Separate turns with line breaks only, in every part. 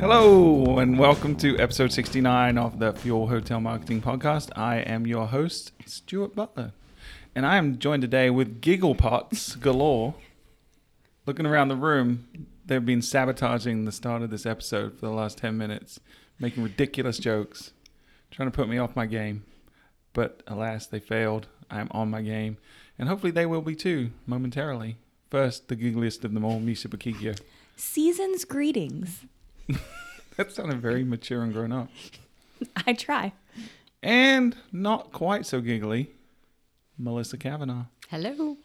Hello, and welcome to episode 69 of the Fuel Hotel Marketing Podcast. I am your host, Stuart Butler, and I am joined today with giggle pots galore. Looking around the room, they've been sabotaging the start of this episode for the last 10 minutes, making ridiculous jokes, trying to put me off my game. But alas, they failed. I am on my game, and hopefully they will be too momentarily. First, the giggliest of them all, Misha Bakigio.
Season's greetings.
That sounded very mature and grown up.
I try.
And not quite so giggly, Melissa Kavanaugh.
Hello.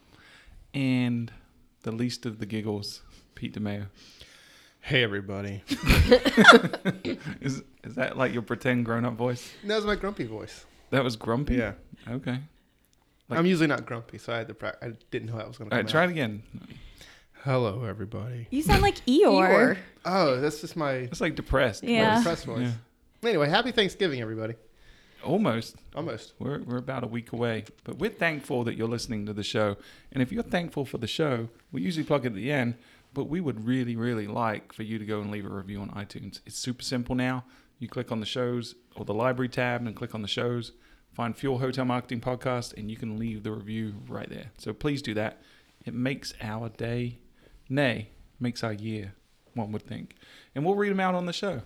And the least of the giggles, Pete DeMeo.
Hey everybody.
Is is that like your pretend grown up voice?
That was my grumpy voice.
That was grumpy?
Yeah.
Okay. Like-
I'm usually not grumpy, so I had to pra- I didn't know how it was going to
All
come
right, try
out.
it again.
Hello everybody.
You sound like Eeyore.
Oh, that's just my,
It's like depressed.
my
Yeah.
depressed voice.
Yeah.
Anyway, happy Thanksgiving everybody.
Almost.
Almost.
We're, we're about a week away, but we're thankful that you're listening to the show. And if you're thankful for the show, we usually plug it at the end, but we would really, really like for you to go and leave a review on iTunes. It's super simple now. You click on the shows or the library tab and click on the shows, find Fuel Hotel Marketing Podcast, and you can leave the review right there. So please do that. It makes our day, nay, makes our year, one would think. And we'll read them out on the show.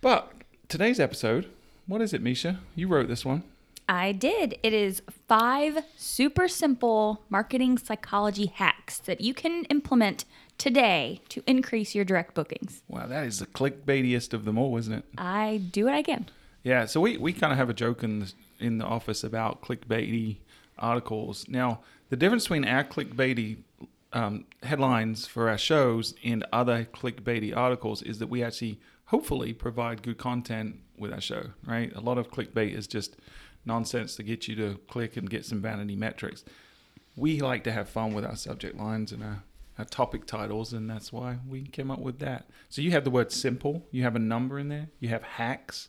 But today's episode, what is it, Misha? You wrote this one.
I did. It is five super simple marketing psychology hacks that you can implement today to increase your direct bookings.
Wow, that is the clickbaitiest of them all, isn't it?
I do what I can.
Yeah, so we, we kind of have a joke in the, in the office about clickbaity articles. Now, the difference between our clickbaity um, headlines for our shows and other clickbaity articles is that we actually hopefully provide good content with our show, right? A lot of clickbait is just nonsense to get you to click and get some vanity metrics. We like to have fun with our subject lines and our, our topic titles, and that's why we came up with that. So you have the word simple, you have a number in there, you have hacks,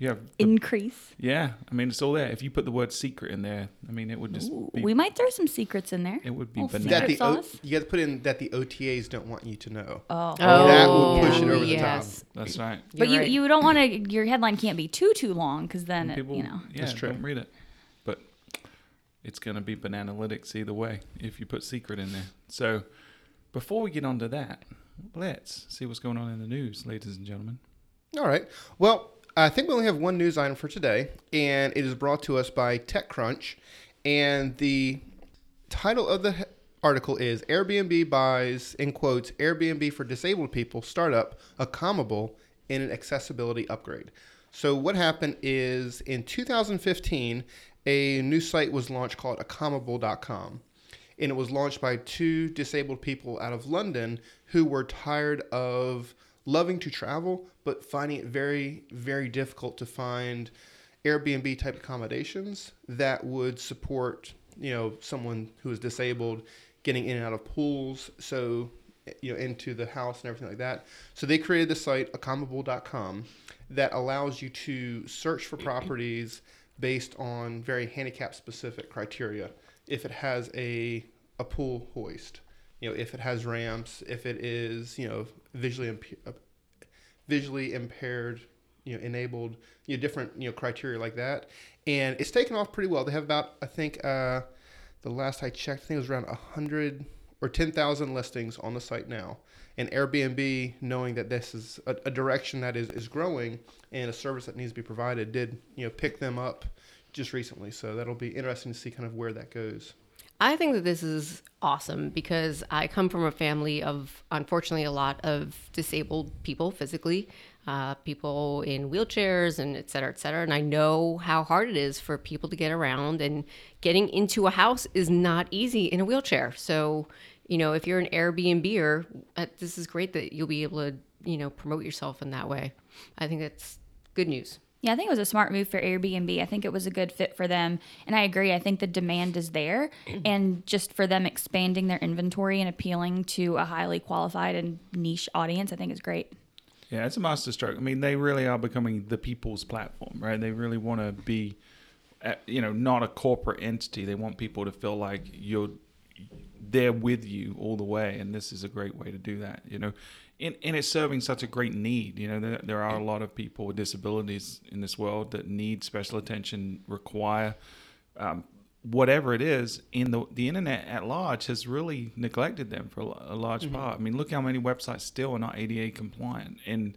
you have the
Increase.
yeah, I mean it's all there. If you put the word secret in there, I mean it would just
Ooh,
be
we might throw some secrets in there.
it would be
Oh,
banana.
That the o- you got to put in that the OTAs don't want you to know.
Oh.
That would oh, push it over the
yes.
That's right.
But
You're
you,
right.
you don't want to, your headline can't be too, too long because then, it,
People,
you know.
yeah,
That's true.
don't read it. But it's going to be bananalytics either way if you put secret in there. So before we get on to that, let's see what's going on in the news, ladies and gentlemen.
All right. Well, I think we only have one news item for today, and it is brought to us by TechCrunch. And the title of the article is Airbnb buys, in quotes, Airbnb for disabled people startup, Accomable, in an accessibility upgrade. So, what happened is in 2015, a new site was launched called Accomable.com and it was launched by two disabled people out of London who were tired of loving to travel but finding it very very difficult to find Airbnb type accommodations that would support you know someone who is disabled getting in and out of pools so you know into the house and everything like that. So they created the site accomable.com that allows you to search for properties based on very handicap specific criteria. If it has a a pool hoist you know if it has ramps if it is you know visually imp- visually impaired you know enabled you know different you know criteria like that. And it's taken off pretty well. They have about i think uh the last i checked i think it was around 100 or 10,000 listings on the site now. And airbnb knowing that this is a, a direction that is, is growing and a service that needs to be provided did you know pick them up just recently. So that'll be interesting to see kind of where that goes
I think that this is awesome because I come from a family of, unfortunately, a lot of disabled people physically, uh, people in wheelchairs and et cetera, et cetera. And I know how hard it is for people to get around, and getting into a house is not easy in a wheelchair. So, you know, if you're an Airbnber, uh, this is great that you'll be able to, you know, promote yourself in that way. I think that's good news.
Yeah, I think it was a smart move for Airbnb. I think it was a good fit for them. And I agree. I think the demand is there. And just for them expanding their inventory and appealing to a highly qualified and niche audience, I think is great.
Yeah, it's a masterstroke. I mean, they really are becoming the people's platform, right? They really want to be, uh, you know, not a corporate entity. They want people to feel like you're they're with you all the way, and this is a great way to do that. You know, and, and it's serving such a great need. You know, there, there are a lot of people with disabilities in this world that need special attention, require um, whatever it is. And the the internet at large has really neglected them for a, large part. I mean, look how many websites still are not ADA compliant, and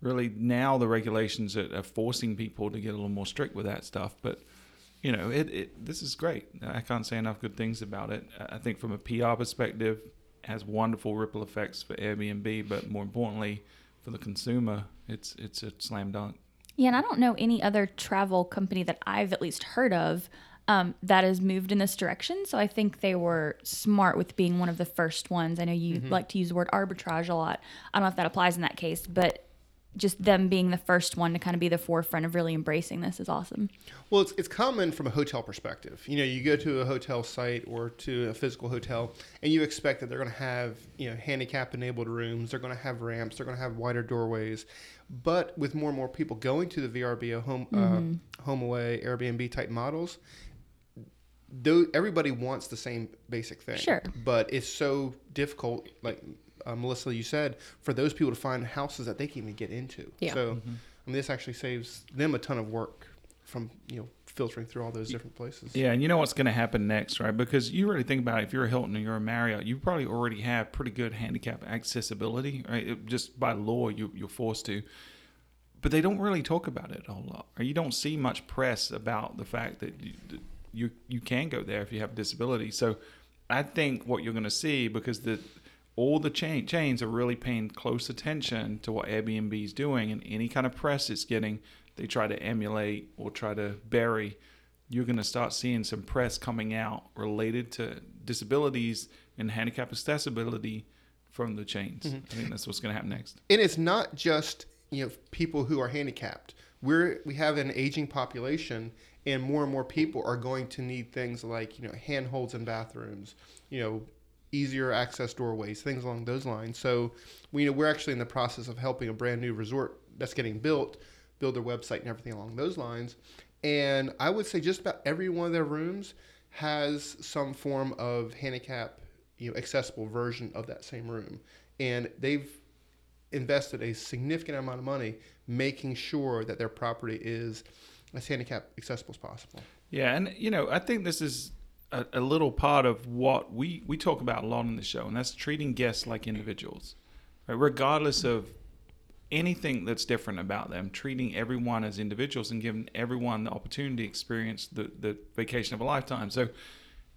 really now the regulations are, are forcing people to get a little more strict with that stuff, but you know, it, it this is great. I can't say enough good things about it. I think from a PR perspective, has wonderful ripple effects for Airbnb, but more importantly, for the consumer, it's it's a slam dunk.
Yeah, and I don't know any other travel company that I've at least heard of um, that has moved in this direction. So I think they were smart with being one of the first ones. I know you like to use the word arbitrage a lot. I don't know if that applies in that case, but just them being the first one to kind of be the forefront of really embracing this is awesome.
Well, it's, it's common from a hotel perspective. You know, you go to a hotel site or to a physical hotel, and you expect that they're going to have, you know, handicap enabled rooms, they're going to have ramps, they're going to have wider doorways. But with more and more people going to the VRBO home, uh, HomeAway, Airbnb type models, though everybody wants the same basic thing.
Sure.
But it's so difficult, like uh, Melissa, you said, for those people to find houses that they can even get into.
Yeah.
So, I mean, this actually saves them a ton of work from you know filtering through all those different places.
Yeah, and you know what's going to happen next, right? Because you really think about it, if you're a Hilton or you're a Marriott, you probably already have pretty good handicap accessibility, right? It, just by law, you, you're forced to. But they don't really talk about it a whole lot, or you don't see much press about the fact that you, that you you can go there if you have a disability. So, I think what you're going to see because the all the chain, chains are really paying close attention to what Airbnb is doing, and any kind of press it's getting, they try to emulate or try to bury. You're going to start seeing some press coming out related to disabilities and handicap accessibility from the chains. Mm-hmm. I think that's what's going to happen next.
And it's not just you know people who are handicapped. We're we have an aging population, and more and more people are going to need things like you know handholds in bathrooms, you know easier access doorways, things along those lines. So we you know we're actually in the process of helping a brand new resort that's getting built build their website and everything along those lines. And I would say just about every one of their rooms has some form of handicap, you know, accessible version of that same room. And they've invested a significant amount of money making sure that their property is as handicap accessible as possible.
Yeah, and you know, I think this is a, a little part of what we we talk about a lot on the show, and that's treating guests like individuals, right? Regardless of anything that's different about them, treating everyone as individuals and giving everyone the opportunity to experience the the vacation of a lifetime. So.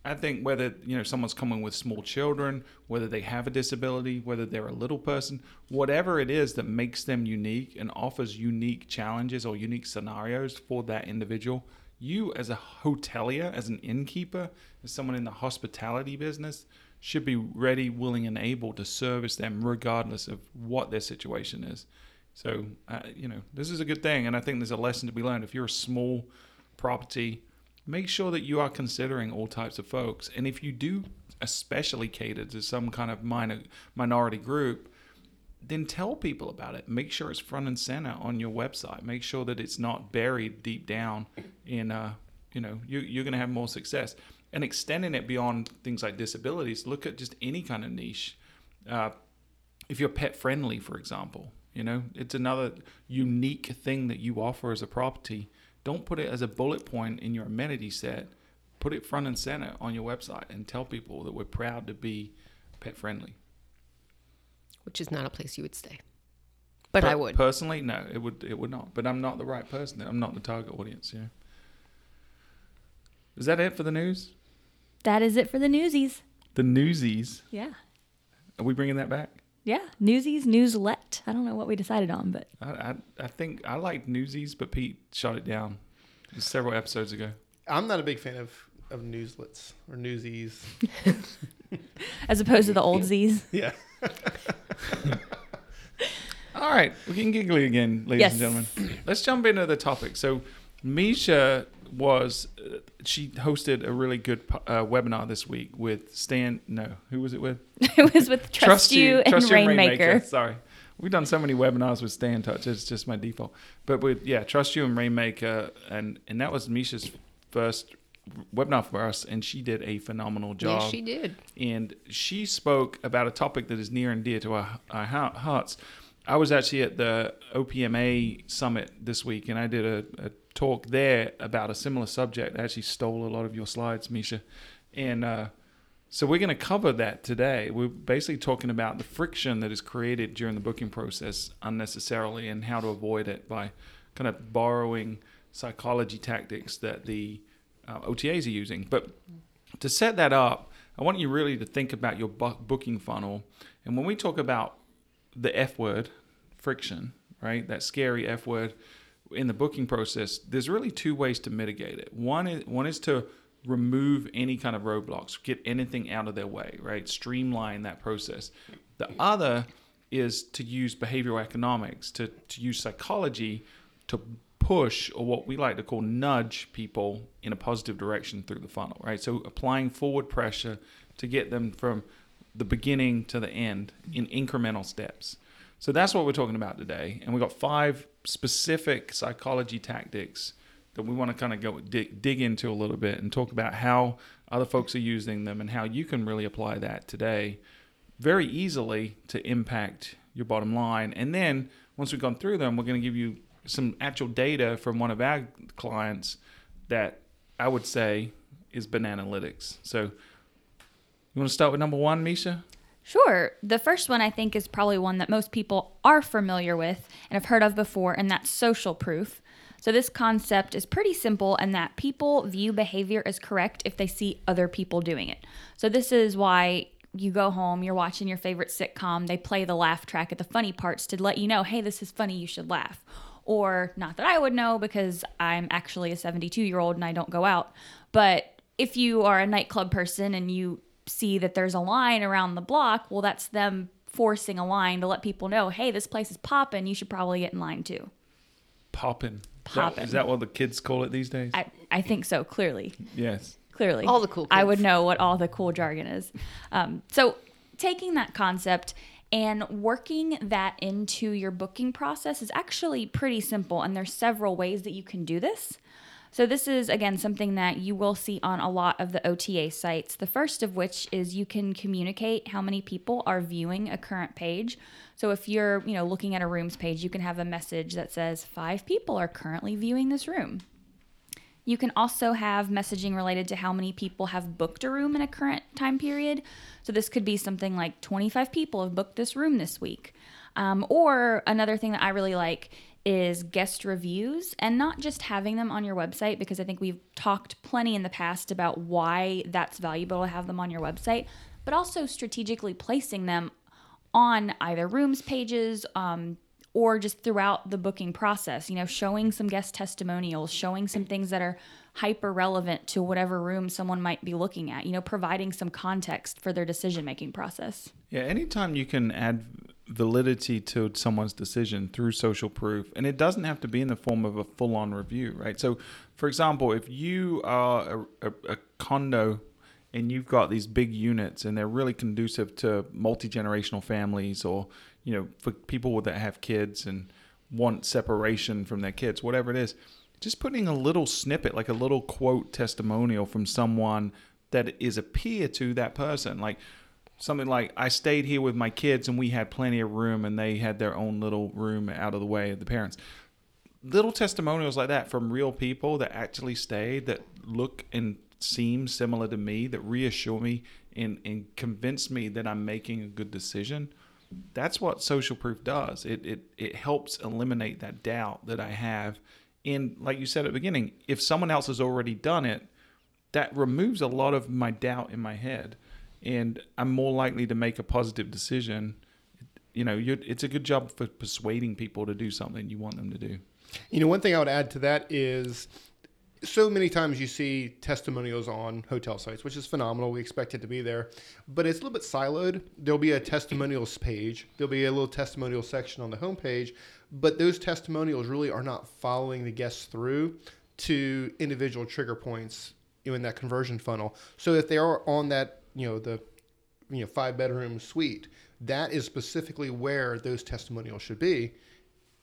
I think whether you know someone's coming with small children, whether they have a disability, whether they're a little person, whatever it is that makes them unique and offers unique challenges or unique scenarios for that individual, you as a hotelier, as an innkeeper, as someone in the hospitality business, should be ready, willing, and able to service them regardless of what their situation is. So, uh, you know, this is a good thing, and I think there's a lesson to be learned. If you're a small property make sure that you are considering all types of folks. And if you do especially cater to some kind of minor minority group, then tell people about it. Make sure it's front and center on your website. Make sure that it's not buried deep down in, uh, you know, you, you're going to have more success. And extending it beyond things like disabilities, look at just any kind of niche. Uh, if you're pet friendly, for example, you know, it's another unique thing that you offer as a property don't put it as a bullet point in your amenity set. Put it front and center on your website and tell people that we're proud to be pet friendly.
Which is not a place you would stay. But
Per-
I would.
personally, no, it would it would not. But I'm not the right person. I'm not the target audience. Yeah. Is that it for the news?
That is it for the newsies.
The newsies.
Yeah.
Are we bringing that back?
Yeah. Newsies, newslet. I don't know what we decided on, but
I I, I think I liked newsies, but Pete shot it down several episodes ago.
I'm not a big fan of, of newslets or newsies.
as opposed to the old Z's.
Yeah.
All right, we can giggly again, ladies
Yes.
and gentlemen. Let's jump into the topic. So, Misha was uh, she hosted a really good uh, webinar this week with Stan. No, who was it with?
it was with Trust, You and
TrustYou
Rainmaker.
Sorry, we've done so many webinars with StayNTouch. It's just my default. But with yeah, TrustYou and Rainmaker, and and that was Misha's first webinar for us, and she did a phenomenal job.
Yes, she did.
and she spoke about a topic that is near and dear to our, our hearts. I was actually at the OPMA summit this week, and I did a, a talk there about a similar subject. I actually stole a lot of your slides, Misha, and uh, so we're going to cover that today. We're basically talking about the friction that is created during the booking process unnecessarily, and how to avoid it by kind of borrowing psychology tactics that the uh, OTAs are using. But to set that up, I want you really to think about your bu- booking funnel. And when we talk about the F word, friction, right? That scary F word in the booking process, there's really two ways to mitigate it. One is one is to remove any kind of roadblocks, get anything out of their way, right? Streamline that process. The other is to use behavioral economics, to, to use psychology to push or what we like to call nudge people in a positive direction through the funnel, right? So applying forward pressure to get them from the beginning to the end in incremental steps. So that's what we're talking about today. And we've got five specific psychology tactics that we want to kind of go dig, dig into a little bit and talk about how other folks are using them and how you can really apply that today very easily to impact your bottom line. And then once we've gone through them, we're going to give you some actual data from one of our clients that I would say is Bananalytics. So you want to start with number one, Misha?
Sure. The first one I think is probably one that most people are familiar with and have heard of before, and that's social proof. So, this concept is pretty simple in that people view behavior as correct if they see other people doing it. So, this is why you go home, you're watching your favorite sitcom, they play the laugh track at the funny parts to let you know, hey, this is funny, you should laugh. Or, not that I would know because I'm actually a 72 year old and I don't go out, but if you are a nightclub person and you see that there's a line around the block, well, that's them forcing a line to let people know, hey, this place is popping. You should probably get in line too.
Popping.
Poppin'.
Is that what the kids call it these days?
I, I think so, clearly.
yes.
Clearly.
All the cool
I would know what all the cool jargon is. Um, so, taking that concept and working that into your booking process is actually pretty simple. And there's several ways that you can do this. So, this is again something that you will see on a lot of the OTA sites. The first of which is you can communicate how many people are viewing a current page. So, if you're, you know, looking at a rooms page, you can have a message that says five people are currently viewing this room. You can also have messaging related to how many people have booked a room in a current time period. So this could be something like 25 people have booked this room this week. Um, or another thing that I really like is guest reviews and not just having them on your website because I think we've talked plenty in the past about why that's valuable to have them on your website, but also strategically placing them on either rooms pages, um, or just throughout the booking process, you know, showing some guest testimonials, showing some things that are hyper relevant to whatever room someone might be looking at, you know, providing some context for their decision making process.
Yeah, anytime you can add validity to someone's decision through social proof, and it doesn't have to be in the form of a full on review, right? So, for example, if you are a, a, a condo and you've got these big units and they're really conducive to multi generational families or, you know, for people that have kids and want separation from their kids, whatever it is, just putting a little snippet, like a little quote testimonial from someone that is a peer to that person. Like, something like I stayed here with my kids and we had plenty of room and they had their own little room out of the way of the parents. Little testimonials like that from real people that actually stayed that look and seem similar to me that reassure me and, and convince me that I'm making a good decision. That's what social proof does. It, it it helps eliminate that doubt that I have. And like you said at the beginning, if someone else has already done it, that removes a lot of my doubt in my head and I'm more likely to make a positive decision. You know, it's a good job for persuading people to do something you want them to do.
You know, one thing I would add to that is so many times you see testimonials on hotel sites, which is phenomenal. We expect it to be there, but it's a little bit siloed. There'll be a testimonials page, there'll be a little testimonial section on the homepage, but those testimonials really are not following the guests through to individual trigger points in that conversion funnel. So if they are on that, you know, the you know five bedroom suite, that is specifically where those testimonials should be.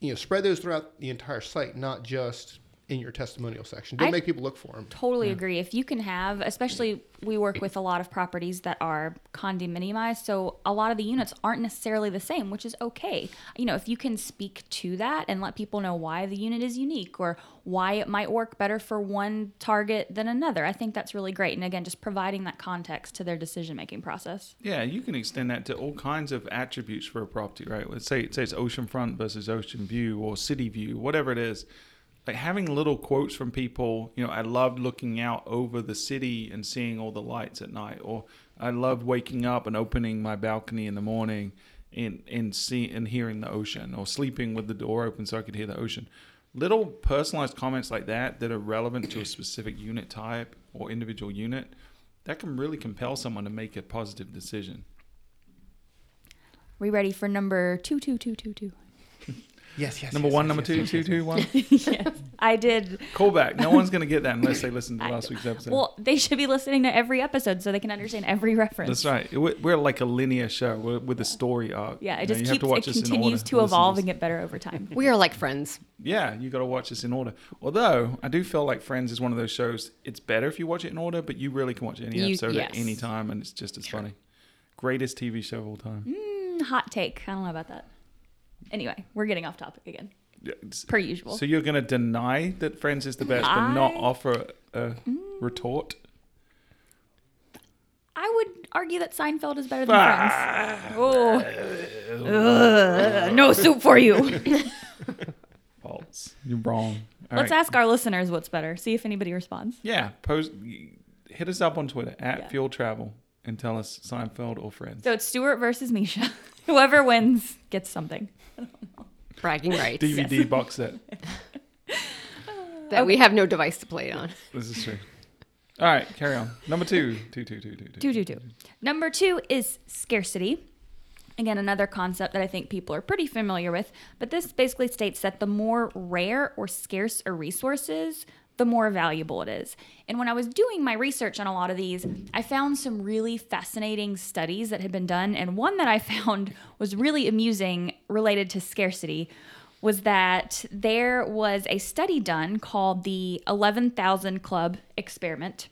You know, spread those throughout the entire site, not just in your testimonial section. Don't
I-
make people look for them.
Totally agree. If you can have, especially we work with a lot of properties that are condominiumized, so a lot of the units aren't necessarily the same, which is okay. You know, if you can speak to that and let people know why the unit is unique or why it might work better for one target than another, I think that's really great. And again, just providing that context to their decision making process.
Yeah, you can extend that to all kinds of attributes for a property, right? Let's say say it's oceanfront versus ocean view or city view, whatever it is. Like having little quotes from people, you know, I loved looking out over the city and seeing all the lights at night, or I loved waking up and opening my balcony in the morning and and see and hearing the ocean, or sleeping with the door open so I could hear the ocean. Little personalized comments like that that are relevant to a specific unit type or individual unit, that can really compel someone to make a positive decision.
We ready for number two, two, two, two, two?
Yes, yes.
Number
yes,
one,
yes,
number
yes,
two,
yes,
two,
yes,
two,
yes, I did.
Callback. No one's going to get that unless they listen to last week's episode.
Well, they should be listening to every episode so they can understand every reference.
That's right. We're we're like a linear show we're, with a story arc.
Yeah,
You
it
know,
just
you have
keeps
to watch
it continues
order,
to evolve and get better over time.
We are like friends.
Yeah, you got to watch this in order. Although I do feel like Friends is one of those shows. It's better if you watch it in order, but you really can watch any
You-
episode
yes.
at any time, and it's just as funny. Greatest TV show of all time.
Mm, hot take. I don't know about that. Anyway, we're getting off topic again,
Yeah,
per usual.
So you're going to deny that Friends is the best, but not offer a retort?
I would argue that Seinfeld is better than
Ah.
Friends. Oh, Ugh, no soup for you.
False. You're wrong. All
Let's
right.
ask our listeners what's better. See if anybody responds.
Yeah, post. Hit us up on Twitter at
Yeah.
Fuel Travel and tell us Seinfeld or Friends.
So it's Stuart versus Misha. Whoever wins gets something.
Bragging rights.
DVD box set.
that we have no device to play it on.
This is true. All right, carry on. Number two, two, two, two, two, two.
Two, two, two. Number two is scarcity. Again, another concept that I think people are pretty familiar with, but this basically states that the more rare or scarce a resource is, the more valuable it is. And when I was doing my research on a lot of these, I found some really fascinating studies that had been done. And one that I found was really amusing related to scarcity was that there was a study done called the 11,000 Club Experiment.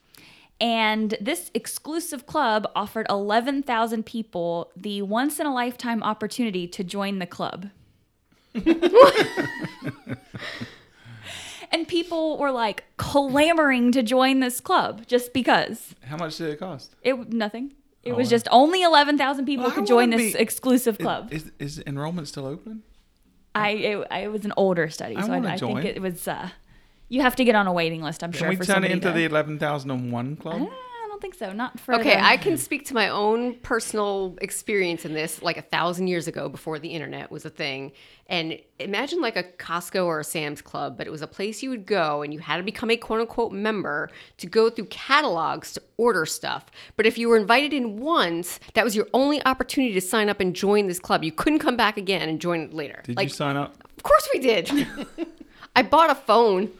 And this exclusive club offered 11,000 people the once in a lifetime opportunity to join the club. and people were like clamoring to join this club just because
How much did it cost?
it nothing. It
Oh,
was
wow.
just only 11,000 people
Well,
could join this
be-
exclusive club.
Is, is enrollment still open?
I it, it was an older study,
I
so I, I think it was. Uh, you have to get on a waiting list. I'm
Can
sure
we
for
turn it into
to-
the 11,001 club?
I don't think so. Not for.
Okay,
the-
I can speak to my own personal experience in this like a thousand years ago before the internet was a thing. And imagine like a Costco or a Sam's Club, but it was a place you would go and you had to become a quote unquote member to go through catalogs to order stuff. But if you were invited in once, that was your only opportunity to sign up and join this club. You couldn't come back again and join it later.
Did
like,
you sign up?
of course we did. I bought a phone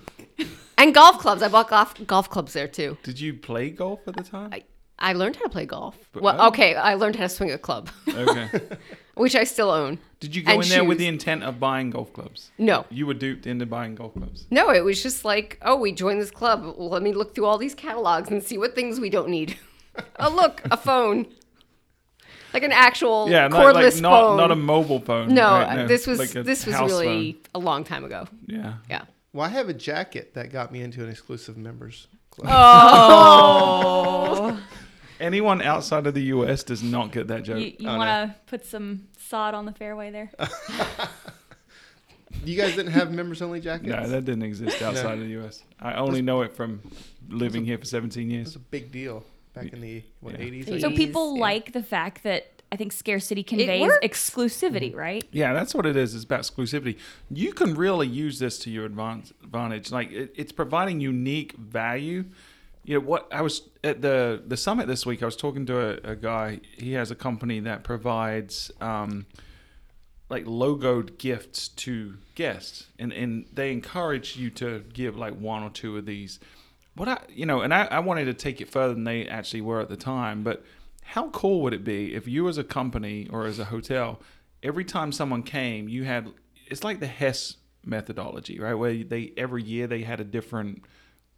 and golf clubs. I bought golf golf clubs there too.
Did you play golf at the time?
I, I learned how to play golf.
But-
Well,
oh.
okay, I learned how to swing a club,
okay.
which I still own.
Did you go
And
in there with
shoes.
the intent of buying golf clubs?
No.
You were duped into buying golf clubs.
No, it was just like, oh, we joined this club. Well, let me look through all these catalogs and see what things we don't need. oh, look, a phone. Like an actual
Yeah, not,
cordless
like, not,
phone.
not a mobile phone.
no,
right?
this was
like a
this was
house
really a long time ago.
Yeah.
Yeah.
Well, I have a jacket that got me into an exclusive members club.
Oh.
Anyone outside of the US does not get that joke.
you you
Oh,
want to put some sod on the fairway there?
You guys didn't have members only jackets?
no, that didn't exist outside of the US. I only know it from living here for 17
It
years.
was a big deal back in the what
Yeah.
80s.
So
Jeez,
people
yeah.
like the fact that I think scarcity conveys
works.
exclusivity, right?
Yeah, that's what it is. It's about exclusivity. You can really use this to your advantage. Like it, it's providing unique value. You know what? I was at the the summit this week. I was talking to a, a guy. He has a company that provides um, like logoed gifts to guests, and and they encourage you to give like one or two of these. What I you know, and I, I wanted to take it further than they actually were at the time, but how cool would it be if you as a company or as a hotel every time someone came you had it's like the hess methodology, right? Where they every year they had a different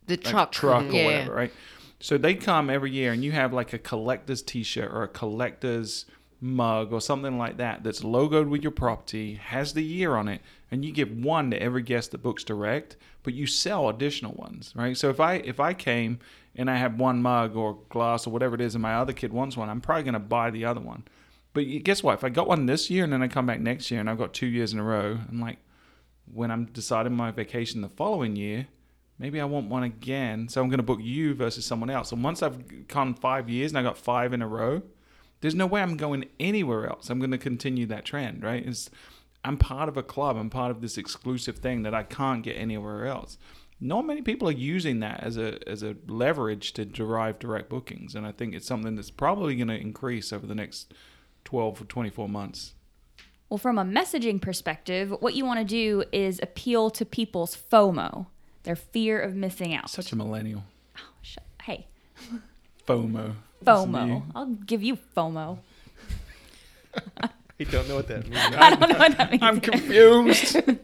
The
like,
truck.
truck or
mm-hmm. yeah.
whatever, right? So they come every year, and you have like a collector's T-shirt or a collector's mug or something like that that's logoed with your property, has the year on it, and you give one to every guest that books direct, but you sell additional ones, right? So if I if I came and I have one mug or glass or whatever it is, and my other kid wants one, I'm probably going to buy the other one. But guess what? If I got one this year and then I come back next year and I've got two years in a row, I'm like, when I'm deciding my vacation the following year, maybe I want one again. So I'm going to book you versus someone else. And once I've gone five years and I got five in a row, there's no way I'm going anywhere else. I'm going to continue that trend, right? It's, I'm part of a club. I'm part of this exclusive thing that I can't get anywhere else. Not many people are using that as a as a leverage to derive direct bookings, and I think it's something that's probably going to increase over the next 12 or 24 months.
Well, from a messaging perspective, what you want to do is appeal to people's FOMO, their fear of missing out.
Such a millennial.
Oh, sh- hey,
FOMO. Listen to
FOMO. I'll give you FOMO.
You don't know what that means.
I don't know what that means.
I'm confused.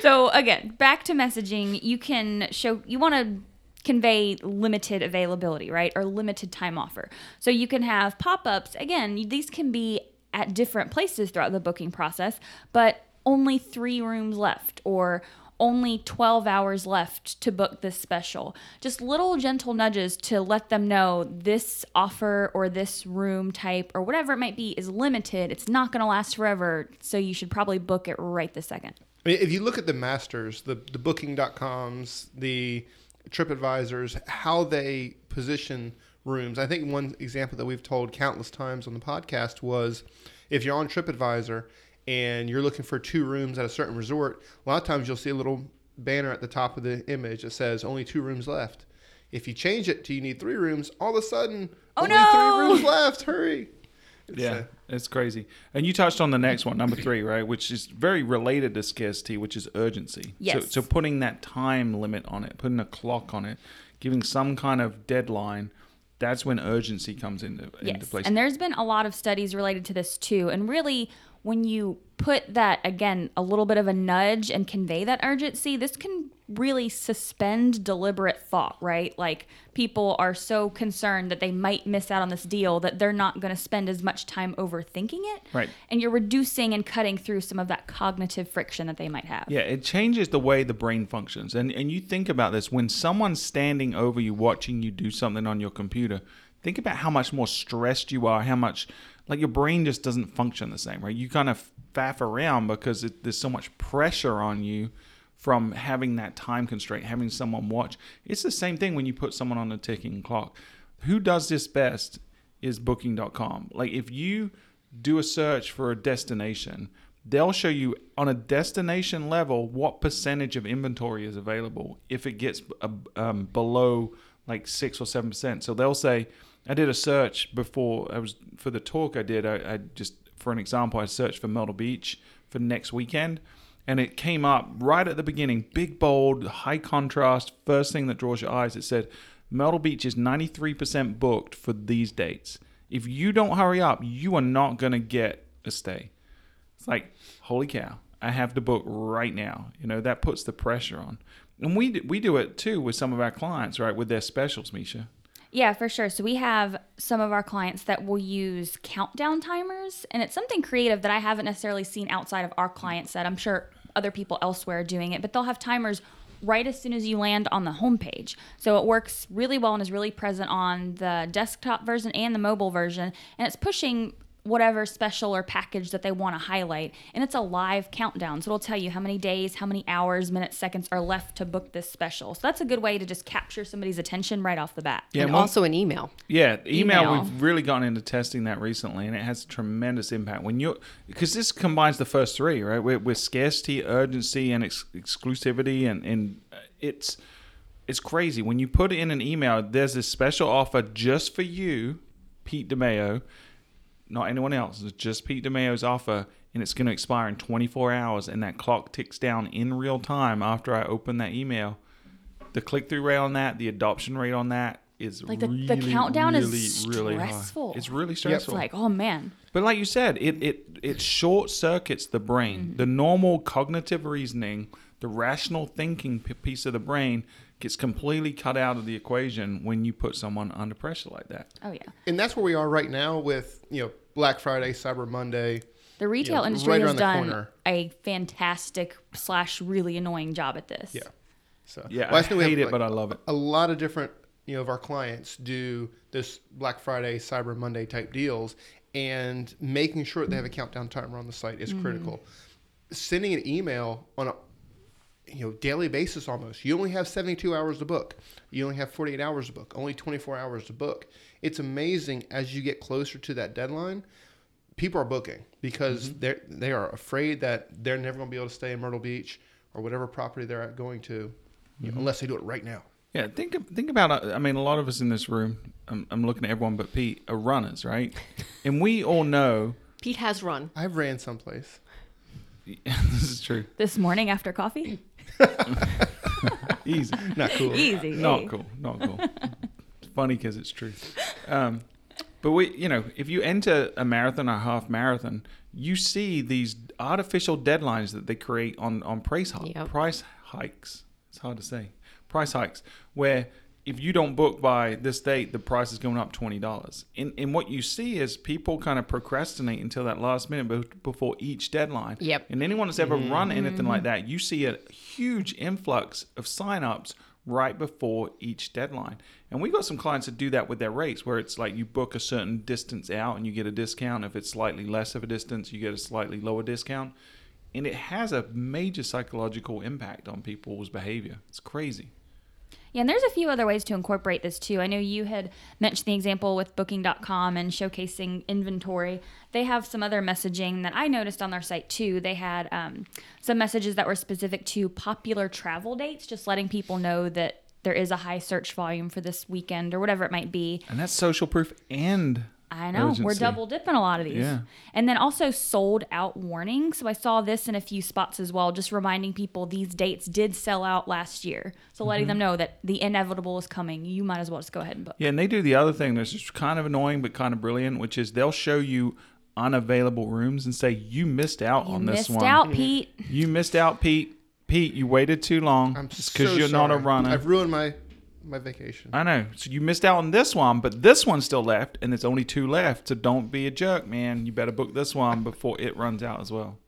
So again, back to messaging, you can show you want to convey limited availability, right? Or limited time offer. So you can have pop-ups. Again, these can be at different places throughout the booking process, but only 3 rooms left or only 12 hours left to book this special. Just little gentle nudges to let them know this offer or this room type or whatever it might be is limited. It's not going to last forever, so you should probably book it right this second.
I mean, if you look at the masters, the the booking.coms, the TripAdvisors, how they position rooms. I think one example that we've told countless times on the podcast was if you're on TripAdvisor and you're looking for two rooms at a certain resort, a lot of times you'll see a little banner at the top of the image that says only two rooms left. If you change it to you need three rooms, all of a sudden,
Oh,
only
no!
three rooms left. Hurry. It's,
yeah,
uh,
it's crazy. And you touched on the next one, number three, right? Which is very related to scarcity, which is urgency.
Yes.
So, so putting that time limit on it, putting a clock on it, giving some kind of deadline, that's when urgency comes into, into
Yes.
place.
And there's been a lot of studies related to this too. And really, when you put that, again, a little bit of a nudge and convey that urgency, this can really suspend deliberate thought, right? Like people are so concerned that they might miss out on this deal that they're not going to spend as much time overthinking it.
Right.
And you're reducing and cutting through some of that cognitive friction that they might have.
Yeah, it changes the way the brain functions. And and you think about this when someone's standing over you watching you do something on your computer, think about how much more stressed you are, how much like your brain just doesn't function the same, right? You kind of faff around because it, there's so much pressure on you from having that time constraint, having someone watch. It's the same thing when you put someone on a ticking clock. Who does this best is booking.com. Like if you do a search for a destination, they'll show you on a destination level what percentage of inventory is available if it gets uh, um, below like six or seven percent. So they'll say, I did a search before I was for the talk I did. I, I just for an example, I searched for Myrtle Beach for next weekend, and it came up right at the beginning, big bold, high contrast, first thing that draws your eyes. It said Myrtle Beach is 93% booked for these dates. If you don't hurry up, you are not to get a stay. It's like, holy cow, I have to book right now. You know, that puts the pressure on. And we we do it too with some of our clients, right, with their specials, Misha.
Yeah, for sure. So we have some of our clients that will use countdown timers, and it's something creative that I haven't necessarily seen outside of our client set. I'm sure other people elsewhere are doing it, but they'll have timers right as soon as you land on the homepage. So it works really well and is really present on the desktop version and the mobile version, and it's pushing whatever special or package that they want to highlight. And it's a live countdown. So it'll tell you how many days, how many hours, minutes, seconds are left to book this special. So that's a good way to just capture somebody's attention right off the bat.
Yeah,
and
one-
also an email.
Yeah, email,
Email.
We've really gotten into testing that recently, and it has tremendous impact when you're, because this combines the first three, right? With, with scarcity, urgency, and ex- exclusivity, and and uh, it's it's crazy when you put in an email. There's this special offer just for you, Pete DeMeo, not anyone else. It's just Pete DeMeo's offer, and it's going to expire in 24 hours, and that clock ticks down in real time after I open that email. The click through rate on that, the adoption rate on that is
Like the,
really,
the countdown
really,
is
really
stressful.
It's really
It's
stressful.
like, oh man.
but like you said, it it it short circuits the brain.
Mm-hmm.
The normal cognitive reasoning the rational thinking p- piece of the brain gets completely cut out of the equation when you put someone under pressure like that.
Oh yeah.
And that's where we are right now with you know Black Friday, Cyber Monday.
The retail
Yeah,
industry
right
has done
corner.
a fantastic slash really annoying job at this.
Yeah. So
Yeah,
Well,
I
think we have,
hate it,
like,
but I love it.
a lot of different you know of our clients do this Black Friday, Cyber Monday type deals, and making sure that they have a countdown timer on the site is mm-hmm. critical. Sending an email on a you know daily basis almost. You only have 72 hours to book. You only have 48 hours to book. Only 24 hours to book. It's amazing as you get closer to that deadline. People are booking because they're they are afraid that they're never going to be able to stay in Myrtle Beach or whatever property they're going to, you know, unless they do it right now.
Yeah, think think about. uh, I mean, a lot of us in this room. I'm, I'm looking at everyone but Pete are runners, right? and we all know
Pete has run.
I've ran someplace.
this is true.
This morning after coffee?
Easy.
Not cool.
Easy.
not cool. Not cool. it's funny because it's true. Um, but we, you know, if you enter a marathon or half marathon, you see these artificial deadlines that they create on on price hi-
Yep.
price hikes. It's hard to say. Price hikes where if you don't book by this date, the price is going up twenty dollars. And and what you see is people kind of procrastinate until that last minute before each deadline.
Yep.
And anyone that's ever run anything like that, you see a huge influx of signups right before each deadline. And we got some clients that do that with their rates, where it's like you book a certain distance out and you get a discount. If it's slightly less of a distance, you get a slightly lower discount. And it has a major psychological impact on people's behavior. It's crazy.
Yeah, and there's a few other ways to incorporate this too. I know you had mentioned the example with booking.com and showcasing inventory. They have some other messaging that I noticed on their site too. They had um, some messages that were specific to popular travel dates, just letting people know that there is a high search volume for this weekend or whatever it might be.
And that's social proof and
I know. We're double dipping a lot of these.
Yeah.
And then also sold out warning. So I saw this in a few spots as well, just reminding people these dates did sell out last year. So letting
Mm-hmm.
them know that the inevitable is coming. You might as well just go ahead and book.
Yeah, and they do the other thing that's just kind of annoying but kind of brilliant, which is they'll show you unavailable rooms and say you missed out
You
on this
missed
one.
out, Pete.
You missed out, Pete. Pete, you waited too long.
I'm just
because
so
you're not a runner.
I've ruined my my vacation.
I know. So you missed out on this one, but this one's still left, and there's only two left. So don't be a jerk, man. You better book this one before it runs out as well.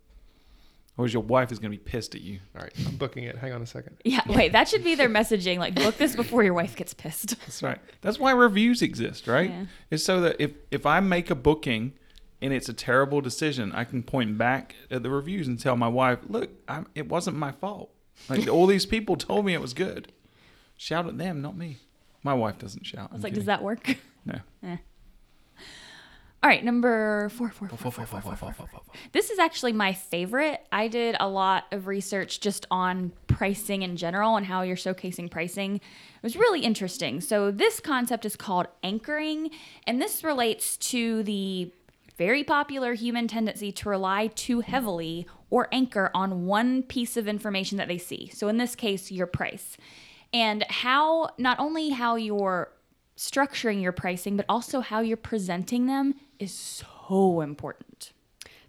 Or your wife is going to be pissed at you.
All right, I'm booking it. Hang on a second.
Yeah, wait, that should be their messaging. Like, book this before your wife gets pissed.
That's right. That's why reviews exist, right?
Yeah.
It's so that if if I make a booking and it's a terrible decision, I can point back at the reviews and tell my wife, "Look, I'm, it wasn't my fault. Like all these people told me it was good. Shout at them, not me." My wife doesn't shout.
I was like, does that work?
No. Eh.
All right, number four, four, four, four, four, four, four, four. This is actually my favorite. I did a lot of research just on pricing in general and how you're showcasing pricing. It was really interesting. So, this concept is called anchoring, and this relates to the very popular human tendency to rely too heavily or anchor on one piece of information that they see. So, in this case, your price. And how, not only how you're structuring your pricing, but also how you're presenting them is so important.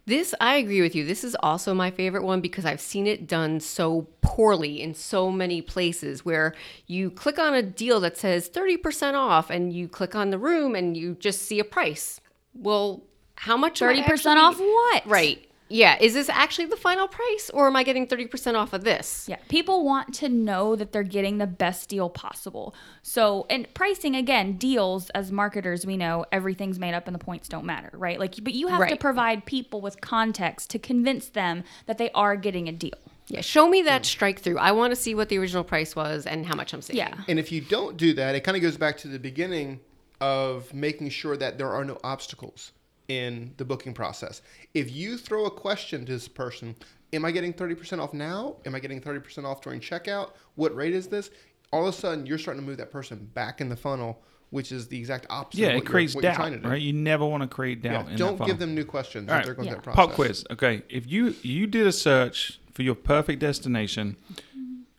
This, I agree with you. This is also my favorite one because I've seen it done so poorly in so many places where you click on a deal that says 30% off and you click on the room and you just see a price. Well, how much?
30%
actually-
off what?
Right. Yeah. Is this actually the final price or am I getting 30% off of this?
Yeah, people want to know that they're getting the best deal possible. So, and pricing again, deals as marketers, we know everything's made up and the points don't matter, right? Like, but you have to provide people with context to convince them that they are getting a deal.
Yeah. Show me that strike through. I want to see what the original price was and how much I'm saving.
Yeah.
And if you don't do that, it kind of goes back to the beginning of making sure that there are no obstacles in the booking process. If you throw a question to this person, am I getting 30% off now? Am I getting 30% off during checkout? What rate is this? All of a sudden, you're starting to move that person back in the funnel, which is the exact opposite
Yeah,
of
it
what, you're,
creates
what you're
doubt,
to do.
right? You never want to create
Yeah,
doubt. in
don't
that
give them new questions
All
as
right.
they're going
Yeah.
through that process.
Pop quiz. Okay, if you you did a search for your perfect destination,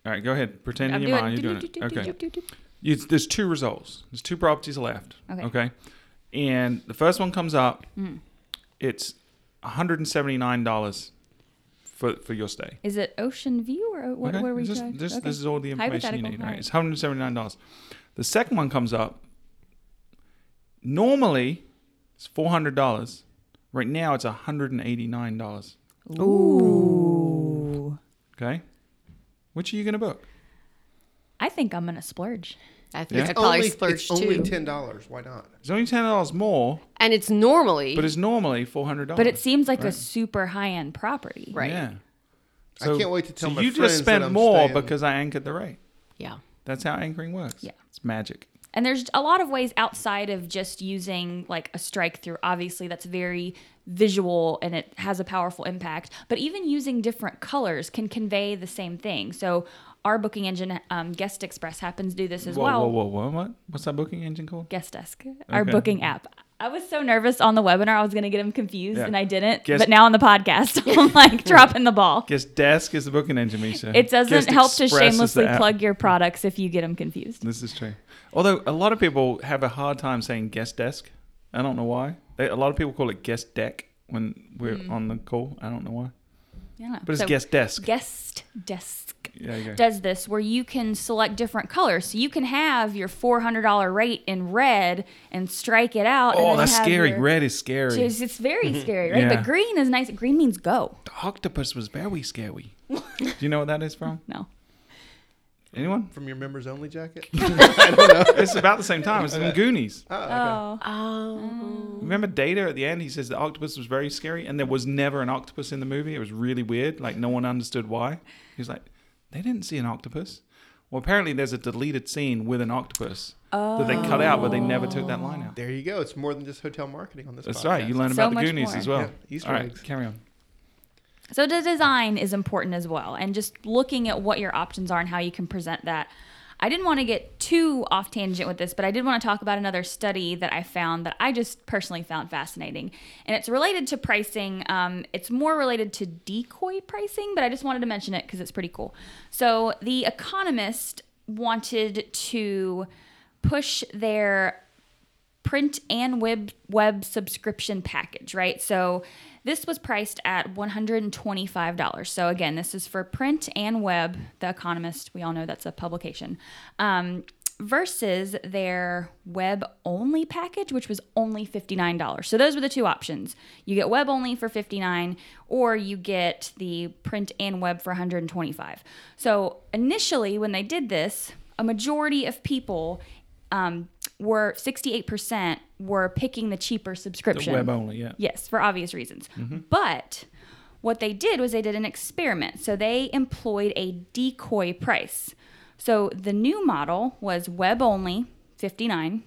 all right, go ahead. Pretend in
I'm
your
doing-
mind you're doing it. Okay. There's two results. There's two properties left.
Okay.
Okay. And the first one comes up.
Mm.
It's 179 dollars for for your stay.
Is it Ocean View or what?
Okay?
What are we trying?
this,
okay.
this is all the information you need. Right?
right.
It's one hundred seventy nine dollars. The second one comes up. Normally, it's four hundred dollars. Right now, it's one hundred and eighty nine dollars.
Ooh.
Okay, which are you gonna book?
I think I'm gonna splurge.
I think
Yeah.
I'd probably
only,
splurge
it's
too.
only ten dollars. Why not?
It's only ten dollars more,
and it's normally
but it's normally four hundred dollars.
But it seems like a super high end property.
Right.
Yeah.
I can't wait to tell
so
my
you
friends
just
that
spent
I'm
more
staying-
because I anchored the rate.
yeah.
That's how anchoring works.
Yeah.
It's magic.
And there's a lot of ways outside of just using like a strike through. Obviously, that's very visual and it has a powerful impact. But even using different colors can convey the same thing. So our booking engine, um, Guest Express, happens to do this as
whoa,
well.
whoa, whoa, whoa, what? What's that booking engine called?
Guest Desk, our booking app. I was so nervous on the webinar, I was going to get him confused,
Yeah.
and I didn't. But now on the podcast, I'm like dropping the ball.
Guest desk is the booking engine, Misha.
It doesn't
Guest
help to
Express the
shamelessly plug your products if you get them confused.
This is true. Although a lot of people have a hard time saying guest desk. I don't know why. They, a lot of people call it guest deck when we're
Mm.
on the call. I don't know why.
Yeah.
But it's
So
guest desk.
Guest Desk
There
does this where you can select different colors. So you can have your $400 rate in red and strike it out. and
oh,
then
that's scary.
your-
Red is scary.
It's, it's very mm-hmm. scary, right?
Yeah.
But green is nice. Green means go.
The octopus was very scary. Do you know what that is from?
No.
Anyone?
from your members only jacket. I don't know.
It's about the same time. It's in Goonies.
Oh, okay.
Oh.
Oh.
Remember Data at the end? He says the octopus was very scary, and there was never an octopus in the movie. It was really weird. Like no one understood why. He was like, they didn't see an octopus. Well, apparently there's a deleted scene with an octopus that they cut out, but they never took that line out.
There you go. It's more than just hotel marketing on this.
That's
podcast.
right. You learn
So
about the Goonies
more.
as well.
Yeah, Easter
All right,
eggs.
carry on.
So the design is important as well, and just looking at what your options are and how you can present that. I didn't want to get too off tangent with this, but I did want to talk about another study that I found that I just personally found fascinating, and it's related to pricing. Um, it's more related to decoy pricing, but I just wanted to mention it because it's pretty cool. So the Economist wanted to push their print and web web subscription package, right? So this was priced at $125. So again, this is for print and web. The Economist, we all know that's a publication. Um, versus their web only package which was only $59. So those were the two options. You get web only for 59 or you get the print and web for 125. So initially when they did this, a majority of people um, were 68% were picking the cheaper subscription.
The
subscription.
web only, yeah.
Yes, for obvious reasons. Mm-hmm. But what they did was they did an experiment. So they employed a decoy price. So the new model was web only, 59,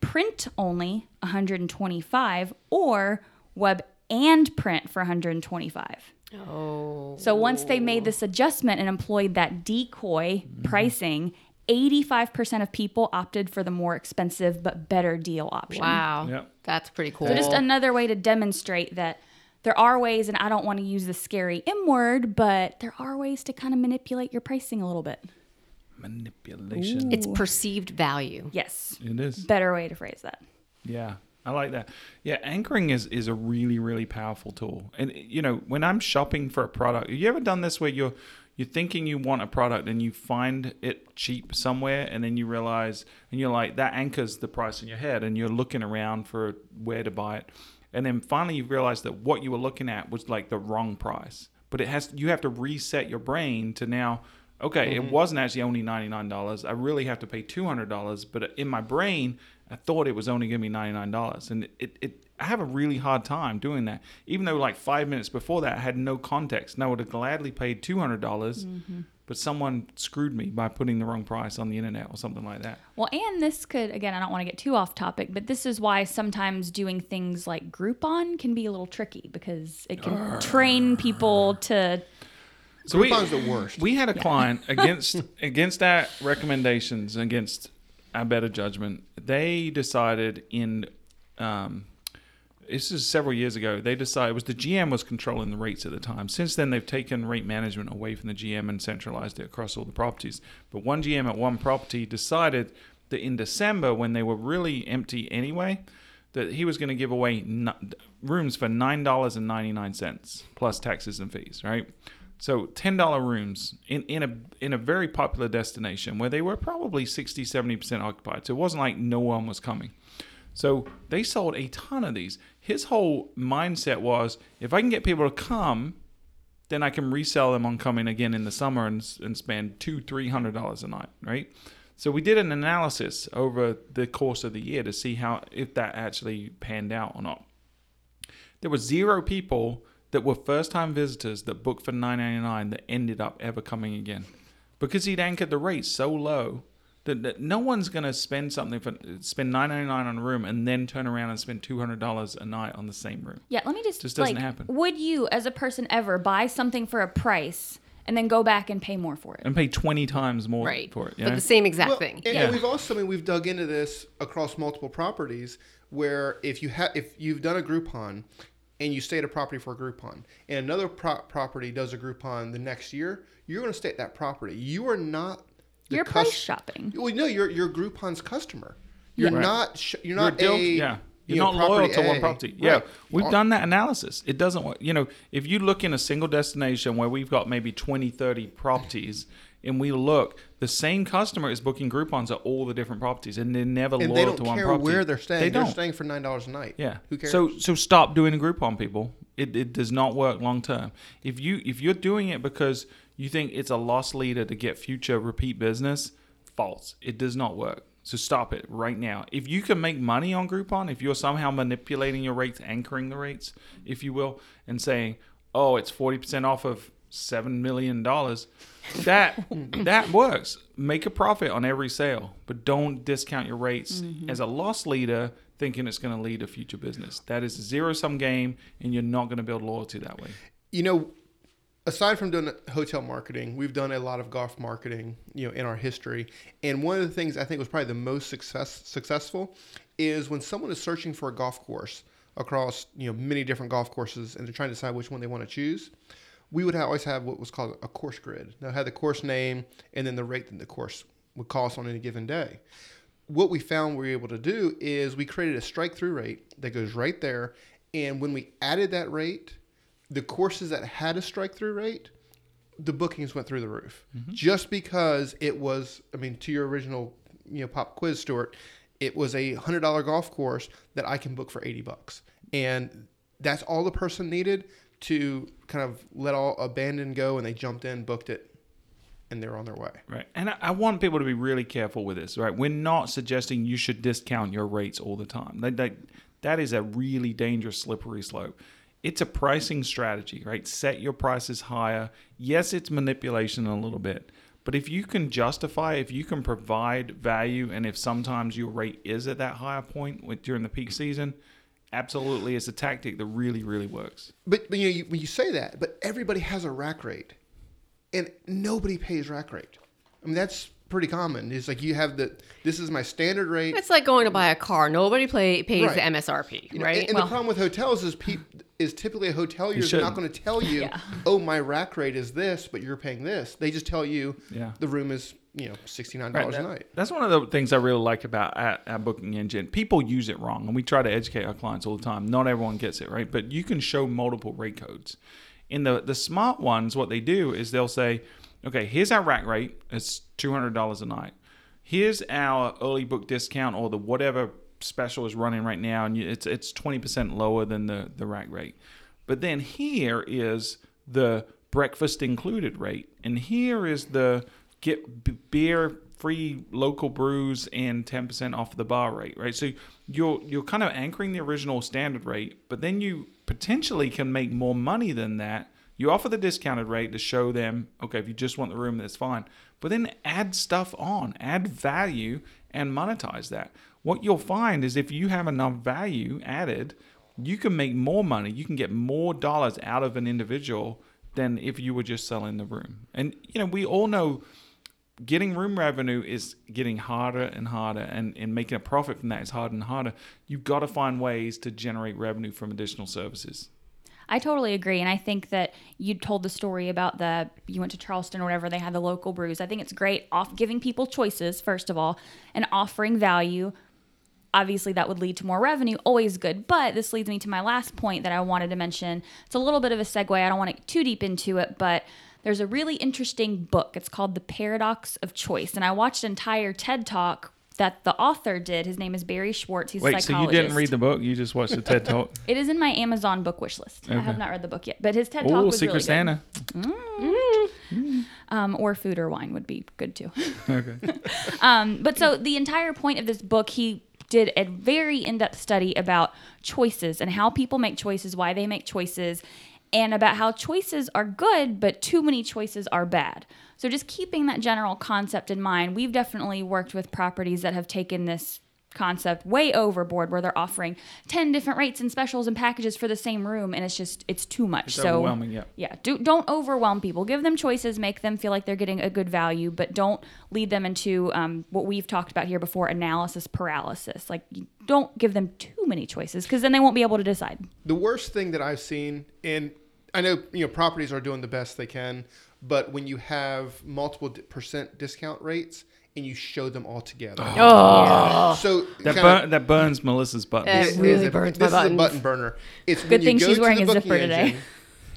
print only, 125, or web and print for 125.
Oh.
So once they made this adjustment and employed that decoy mm-hmm. pricing, 85% of people opted for the more expensive but better deal option.
Wow.
Yep.
That's pretty cool.
So just another way to demonstrate that there are ways, and I don't want to use the scary M word, but there are ways to kind of manipulate your pricing a little bit.
Manipulation.
it's perceived value.
Yes.
It is.
Better way to phrase that.
Yeah, I like that. Yeah, anchoring is is a really really powerful tool. And you know, when I'm shopping for a product, have you ever done this where you're you're thinking you want a product and you find it cheap somewhere and then you realize and you're like that anchors the price in your head and you're looking around for where to buy it. And then finally you realize that what you were looking at was like the wrong price. But it has you have to reset your brain to now okay, it mm-hmm. wasn't actually only $99. I really have to pay $200, but in my brain, I thought it was only going to be $99. And it, it, I have a really hard time doing that. Even though, like, five minutes before that, I had no context. And I would have gladly paid $200, dollars but someone screwed me by putting the wrong price on the internet or something like that.
Well, and this could, again, I don't want to get too off topic, but this is why sometimes doing things like Groupon can be a little tricky because it can train people to.
So we,
Groupon's the worst.
We had a client against against our recommendations, against our better judgment. They decided in, um, this is several years ago. They decided it was the GM was controlling the rates at the time. Since then, they've taken rate management away from the GM and centralized it across all the properties. But one GM at one property decided that in December, when they were really empty anyway, that he was going to give away n- rooms for nine dollars and ninety nine cents plus taxes and fees, right? So ten dollar rooms in, in a in a very popular destination where they were probably 60 70 percent occupied. So it wasn't like no one was coming. So they sold a ton of these. His whole mindset was if I can get people to come, then I can resell them on coming again in the summer and, and spend two, three hundred dollars a night, right? So we did an analysis over the course of the year to see how if that actually panned out or not. There were zero people that were first time visitors that booked for nine ninety nine that ended up ever coming again. Because he'd anchored the rate so low that, that no one's gonna spend something for spend nine ninety nine on a room and then turn around and spend two hundred dollars a night on the same room.
Yeah, let me just
Just doesn't
like,
happen.
Would you, as a person, ever buy something for a price and then go back and pay more for it?
And pay twenty times more
Right.
for it. You
But
know?
the same exact
Well,
thing.
And,
Yeah.
and we've also, I mean, we've dug into this across multiple properties where if you have, if you've done a Groupon and you stay at a property for a Groupon and another pro- property does a Groupon the next year, you're going to stay at that property. You are not the
You're
cus-
price shopping.
Well, no, you're, you're Groupon's customer. You're
Right.
not, sh- you're
You're
not
deal-
a,
yeah.
you
You're
know,
not loyal
property
to one property. Yeah,
Right.
we've done that analysis. It doesn't work. You know, if you look in a single destination where we've got maybe 20, 30 properties, and we look, the same customer is booking Groupons at all the different properties, and they're never
And
loyal
they don't
to one
care
property.
where they're staying.
They
They are
don't.
staying for nine dollars a night.
Yeah.
Who cares?
So so stop doing a Groupon, people. It, it does not work long term. If you if you're doing it because you think it's a loss leader to get future repeat business, false. It does not work. So stop it right now. If you can make money on Groupon, if you're somehow manipulating your rates, anchoring the rates, if you will, and saying, "Oh, it's forty percent off of seven million dollars," that that works. Make a profit on every sale, but don't discount your rates mm-hmm. as a loss leader, thinking it's going to lead to future business. That is a zero sum game, and you're not going to build loyalty that way.
you know, aside from doing hotel marketing, we've done a lot of golf marketing, you know, in our history. And one of the things I think was probably the most success successful is when someone is searching for a golf course across, you know, many different golf courses and they're trying to decide which one they want to choose. We would always have what was called a course grid. Now, had the course name and then the rate that the course would cost on any given day. What we found we were able to do is we created a strike through rate that goes right there. And when we added that rate, the courses that had a strike through rate, the bookings went through the roof. Mm-hmm. Just because it was, I mean, to your original, you know, pop quiz, Stuart, it was a hundred dollar golf course that I can book for eighty bucks, and that's all the person needed to kind of let all abandon go, and they jumped in, booked it, and they're on their way.
Right. And I, I want people to be really careful with this, right? We're not suggesting you should discount your rates all the time. That, that, that is a really dangerous, slippery slope. It's a pricing strategy, right? Set your prices higher. Yes, it's manipulation a little bit. But if you can justify, if you can provide value, and if sometimes your rate is at that higher point with, during the peak season, absolutely, it's a tactic that really, really works.
But, but you know, you, when you say that, but everybody has a rack rate, and nobody pays rack rate. I mean, that's pretty common. It's like you have the this is my standard rate.
It's like going to buy a car. Nobody play, pays
Right.
the MSRP,
You know,
right?
And, and
Well-
the problem with hotels is peop, is typically a hotelier is not
shouldn't.
going to tell you,
Yeah.
oh, my rack rate is this, but you're paying this. They just tell you
Yeah.
the room is you know sixty nine dollars
that-
a night.
That's one of the things I really like about our, our booking engine. People use it wrong, and we try to educate our clients all the time. Not everyone gets it right, but you can show multiple rate codes. In the the smart ones, what they do is they'll say, "Okay, here's our rack rate. It's two hundred dollars a night. Here's our early book discount or the whatever special is running right now, and it's it's twenty percent lower than the the rack rate. But then here is the breakfast included rate, and here is the get b- beer free local brews and 10% off the bar rate right so you're you're kind of anchoring the original standard rate but then you potentially can make more money than that you offer the discounted rate to show them okay if you just want the room that's fine. But then add stuff on add value and monetize that. What you'll find is if you have enough value added you can make more money. You can get more dollars out of an individual than if you were just selling the room. And you know we all know getting room revenue is getting harder and harder and, and making a profit from that is harder and harder. You've got to find ways to generate revenue from additional services
I totally agree, and I think that you told the story about the you went to Charleston or whatever. They had the local brews. I think it's great off giving people choices first of all, and offering value. obviously that would lead to more revenue, always good. But this leads me to my last point that I wanted to mention. It's a little bit of a segue. I don't want to get too deep into it, but there's a really interesting book. It's called The Paradox of Choice. And I watched an entire TED talk that the author did. His name is Barry Schwartz. He's a
Wait, so you didn't read the book? You just watched the TED Talk?
It is in my Amazon book wish list. I have not read the book yet, but his TED talk
Oh,
was
Secret
really good.
Santa.
Um, or food or wine would be good too.
Okay.
Um, but so the entire point of this book, he did a very in-depth study about choices and how people make choices, why they make choices, and about how choices are good, but too many choices are bad. So just keeping that general concept in mind, we've definitely worked with properties that have taken this concept way overboard where they're offering 10 different rates and specials and packages for the same room and it's just it's too much.
It's
so
overwhelming, yeah.
yeah do, don't overwhelm people. Give them choices make them feel like they're getting a good value but don't lead them into um, what we've talked about here before analysis paralysis. Like you don't give them too many choices because then they won't be able to decide.
The worst thing that I've seen, and I know you know properties are doing the best they can, but when you have multiple percent discount rates and you show them all together,
Oh,
so
That,
kinda-
burn, that burns Melissa's buttons.
Eh.
It is
really
a-
burns my
this is a button burner. It's when
Good
you
thing
go
she's wearing
the
a
booking
zipper today.
engine,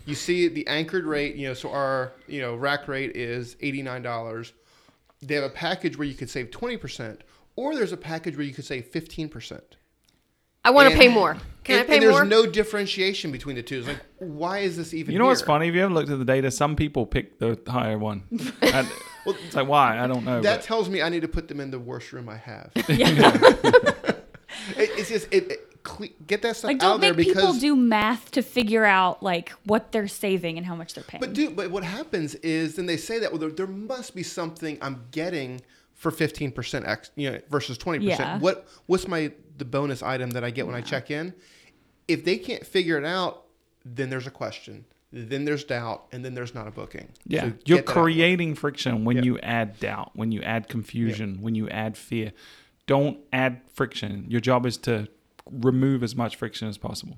You see the anchored rate, you know, so our you know rack rate is eighty nine dollars. They have a package where you could save twenty percent, or there's a package where you could save fifteen percent.
I want to pay more. Can
and,
I pay
and there's
more?
no differentiation between the two. It's like, why is this even?
You know what's funny? If you ever looked at the data, some people pick the higher one. And it's like, why? I don't know.
That
but-
tells me I need to put them in the worst room I have. It- it's just it, it cle- get that stuff
like
out
don't
there
make people do math to figure out like what they're saving and how much they're paying
But dude, but what happens is then they say that well, there, there must be something I'm getting for fifteen percent x, you know, versus twenty
Yeah.
percent. What what's my the bonus item that I get when I check in? If they can't figure it out, then there's a question, then there's doubt, and then there's not a booking.
Yeah,
So
you're
get out.
creating friction when
Yep.
you add doubt, when you add confusion, when you add fear. Don't add friction. Your job is to remove as much friction as possible.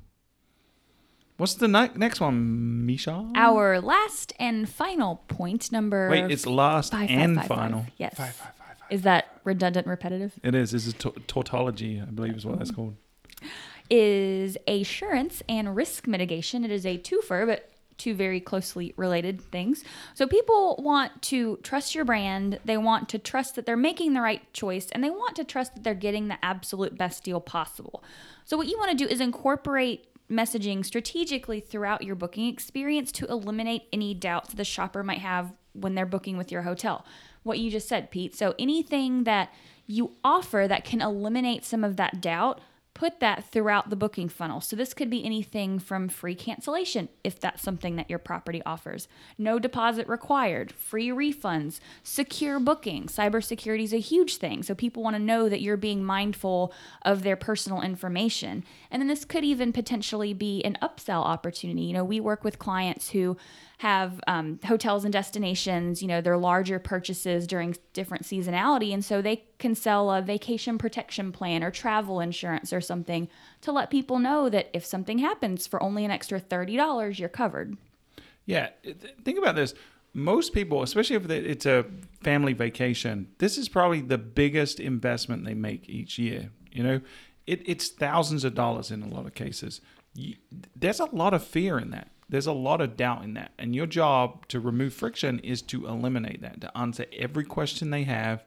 What's the ne- next one, Misha?
our last and final point number
Wait, it's last
five, five,
and
five, five.
final.
yes
Five, five, five, five.
is that redundant repetitive
It is. This is ta- tautology, I believe, is what that's oh. called.
is assurance and risk mitigation. It is a twofer, but two very closely related things. So people want to trust your brand, they want to trust that they're making the right choice, and they want to trust that they're getting the absolute best deal possible. So what you want to do is incorporate messaging strategically throughout your booking experience to eliminate any doubts the shopper might have when they're booking with your hotel. What you just said, Pete. So anything that you offer that can eliminate some of that doubt put that throughout the booking funnel. So this could be anything from free cancellation if that's something that your property offers, no deposit required, free refunds, secure booking. Cybersecurity is a huge thing. So people want to know that you're being mindful of their personal information. And then this could even potentially be an upsell opportunity. You know, we work with clients who have um, hotels and destinations, you know, their larger purchases during different seasonality. And so they can sell a vacation protection plan or travel insurance or something to let people know that if something happens for only an extra $30, you're covered.
Yeah, th- think about this. Most people, especially if it's a family vacation, this is probably the biggest investment they make each year. You know, it, it's thousands of dollars in a lot of cases. You, there's a lot of fear in that. There's a lot of doubt in that. And your job to remove friction is to eliminate that, to answer every question they have.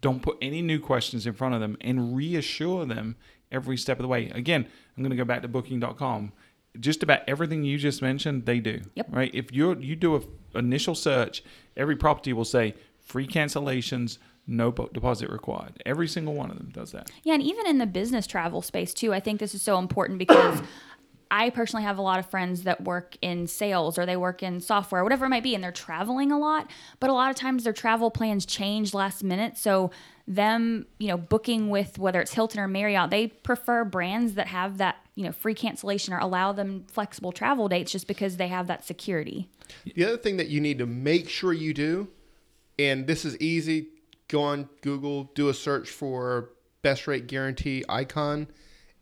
Don't put any new questions in front of them and reassure them every step of the way. Again, I'm going to go back to booking.com. Just about everything you just mentioned, they do.
Yep.
Right? If you you do a initial search, every property will say free cancellations, no bo- deposit required. Every single one of them does that.
Yeah, and even in the business travel space too, I think this is so important because I personally have a lot of friends that work in sales or they work in software, whatever it might be, and they're traveling a lot. But a lot of times their travel plans change last minute. So them, you know, booking with whether it's Hilton or Marriott, they prefer brands that have that, you know, free cancellation or allow them flexible travel dates just because they have that security.
The other thing that you need to make sure you do, and this is easy, go on Google, do a search for best rate guarantee icon,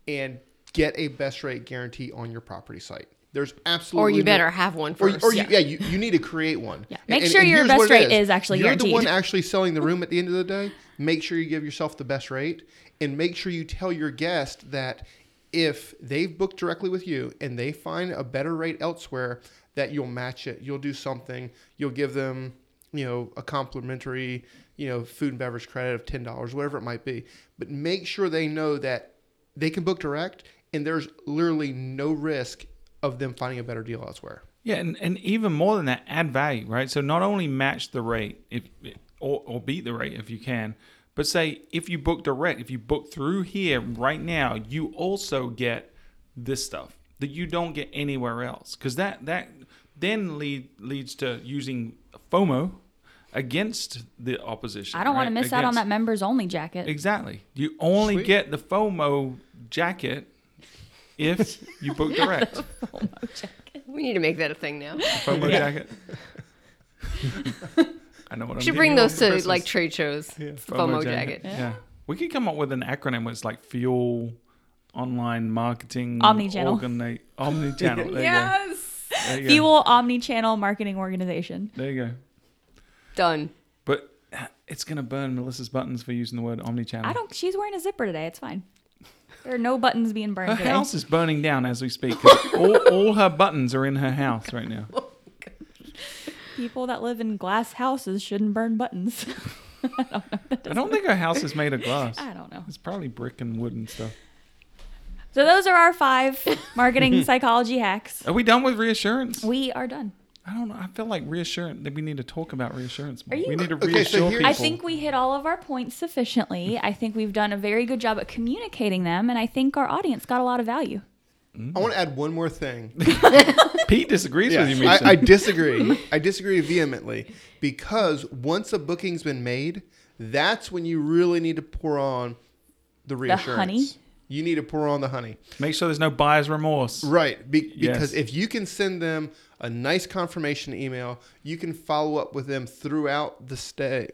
and get a best rate guarantee on your property site. There's absolutely
Or you
no-
better have one
or,
first.
or you, yeah, you, you need to create one.
Yeah. Make sure your best rate is actually guaranteed.
You're the one actually selling the room at the end of the day. make sure you give yourself the best rate and make sure you tell your guest that if they've booked directly with you and they find a better rate elsewhere that you'll match it you'll do something you'll give them you know a complimentary you know food and beverage credit of $10 whatever it might be but make sure they know that they can book direct and there's literally no risk of them finding a better deal elsewhere
Yeah, and, and even more than that, add value, right? So not only match the rate if or, or beat the rate if you can, but say if you book direct, if you book through here right now, you also get this stuff that you don't get anywhere else, because that that then lead leads to using FOMO against the opposition.
I don't want to
right?
miss out on that members only jacket.
Exactly. You only
Sweet.
get the FOMO jacket if you book direct.
We need to make that a thing now.
FOMO jacket. I know what I'm
saying.
should
bring those to
Christmas.
like trade shows. It's the FOMO, jacket.
Yeah. We could come up with an acronym where it's like fuel online marketing
Omnichannel.
organi- omnichannel. There
yes.
you go. There you.
Fuel omni-channel marketing organization.
There you go.
Done.
But uh, it's gonna burn Melissa's buttons for using the word omnichannel.
I don't. She's wearing a zipper today. It's fine. There are no buttons being burned
her
today.
house is burning down as we speak. 'cause all, all her buttons are in her house right now.
Oh, People that live in glass houses shouldn't burn buttons.
I don't think her house is made of glass.
I don't know.
It's probably brick and wood and stuff.
So those are our five marketing psychology hacks.
Are we done with reassurance?
We are done.
I don't know. I feel like reassurance that we need to talk about reassurance. More.
Are you-
we need to
Okay,
reassure
here-
people.
I think we hit all of our points sufficiently. Mm-hmm. I think we've done a very good job at communicating them, and I think our audience got a lot of value. Mm-hmm.
i want to add one more thing
Pete disagrees with you,
I, I disagree. I disagree vehemently because once a booking's been made, that's when you really need to pour on the reassurance.
honey?
You need to pour on the honey.
Make sure there's no buyer's remorse.
Right. Be- because if you can send them a nice confirmation email, you can follow up with them throughout the stay,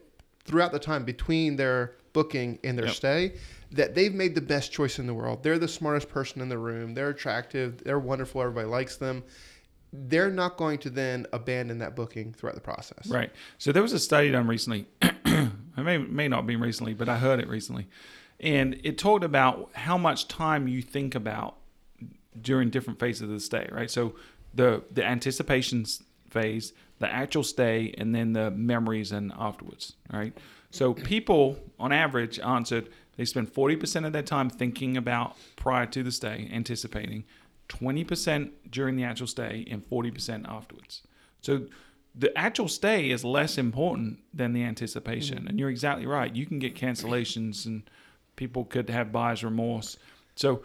throughout the time between their booking and their
Yep.
stay, that they've made the best choice in the world. They're the smartest person in the room. They're attractive. They're wonderful. Everybody likes them. They're not going to then abandon that booking throughout the process.
Right. So there was a study done recently. it may may not have been recently, but I heard it recently, and it talked about how much time you think about during different phases of the stay. Right. So the the anticipation phase, the actual stay, and then the memories and afterwards. Right. So people, on average, answered they spend forty percent of their time thinking about prior to the stay, anticipating. 20% during the actual stay and 40% afterwards. So the actual stay is less important than the anticipation. Mm. And you're exactly right. You can get cancellations and people could have buyer's remorse. So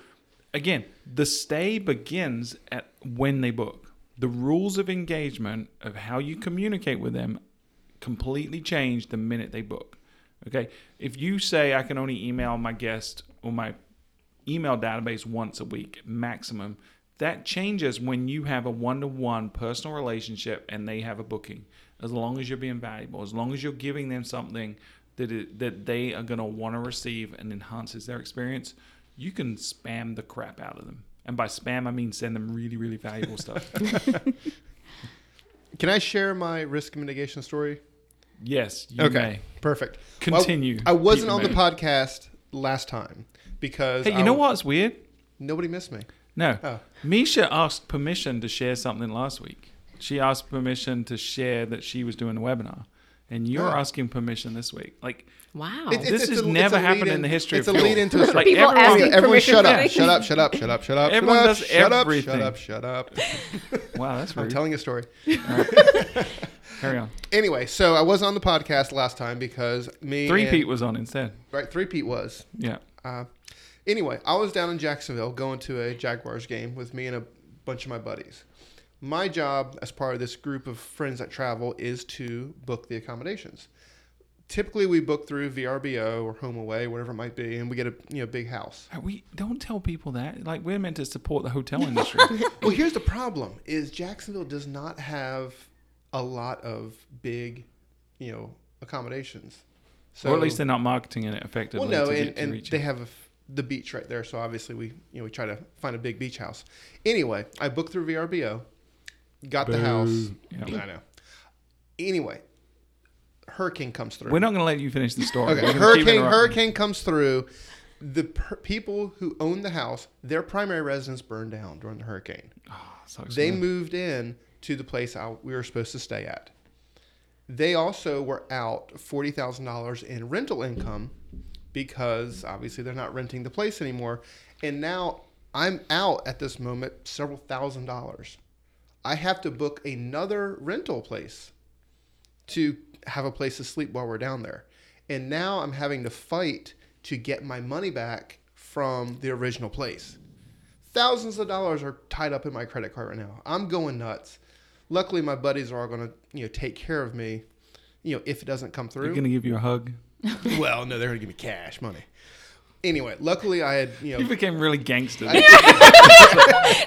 again, the stay begins at when they book. The rules of engagement of how you communicate with them completely change the minute they book. Okay. If you say I can only email my guest or my email database once a week maximum, that changes when you have a one to one personal relationship and they have a booking. As long as you're being valuable, as long as you're giving them something that it, that they are going to want to receive and enhances their experience, you can spam the crap out of them. And by spam, I mean send them really, really valuable stuff.
Can I share my risk mitigation story?
yes, you
okay.
may.
Perfect.
Continue.
Well, I wasn't on the podcast last time because
Hey,
I
you know
w-
what's weird?
Nobody missed me.
No.
Oh.
Misha asked permission to share something last week. She asked permission to share that she was doing a webinar. And you're
Oh.
asking permission this week. Like,
Wow.
It's-
This
it's
has never
a
happened
lead
in the history
it's
of
a
film.
lead into a story.
Like,
People
everyone-
asking
Everyone
permission
shut up, shut up, shut up, shut up, shut up.
Everyone
shut up,
does
shut
everything.
Up, shut up, shut up.
wow, that's
I'm
rude.
telling a story.
Carry on.
Anyway, so I was on the podcast last time because me
Three
and,
Pete was on instead.
right three Pete was.
Yeah.
Uh, anyway, I was down in Jacksonville going to a Jaguars game with me and a bunch of my buddies. My job as part of this group of friends that travel is to book the accommodations. Typically, we book through VRBO or HomeAway, whatever it might be, and we get a you know big house.
We don't tell people that. Like we're meant to support the hotel industry.
Well, here's the problem: is Jacksonville does not have a lot of big, you know, accommodations.
or at least they're not marketing it effectively
well, no,
to
and,
get to
and
reach
they
it.
have a f the beach right there, so obviously we you know we try to find a big beach house. Anyway, I booked through VRBO, got the house.
Yeah.
I know. Anyway, hurricane comes through.
We're not going to let you finish the story.
Okay,
We're gonna keep
hurricane hurricane comes through. The per- people who own the house, their primary residence burned down during the hurricane.
Ah, Sucks,
They moved in to the place I, we were supposed to stay at. They also were out forty thousand dollars in rental income because obviously they're not renting the place anymore, and now I'm out at this moment several thousand dollars. I have to book another rental place to have a place to sleep while we're down there. And now I'm having to fight to get my money back from the original place. Thousands of dollars are tied up in my credit card right now. I'm going nuts. Luckily, my buddies are all going to, you know, take care of me, you know, if it doesn't come through, They're
going to give you a hug.
well, no, they're going to give me cash money. Anyway, luckily I had, you know You
became really gangster.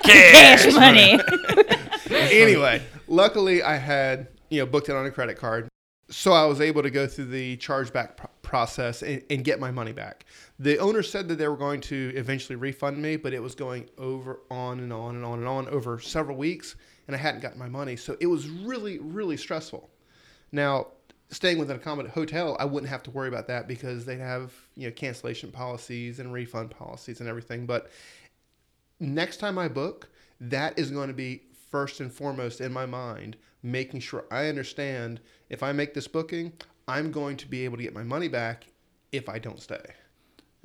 Cash money.
anyway, luckily I had you know booked it on a credit card, so I was able to go through the chargeback pro- process and, and get my money back. The owner said that they were going to eventually refund me, but it was going over on and on and on and on over several weeks, and I hadn't gotten my money, so it was really really stressful. Now. Staying with an accommodated hotel, I wouldn't have to worry about that because they'd have you know cancellation policies and refund policies and everything. But next time I book, that is going to be first and foremost in my mind, making sure I understand if I make this booking, I'm going to be able to get my money back if I don't stay.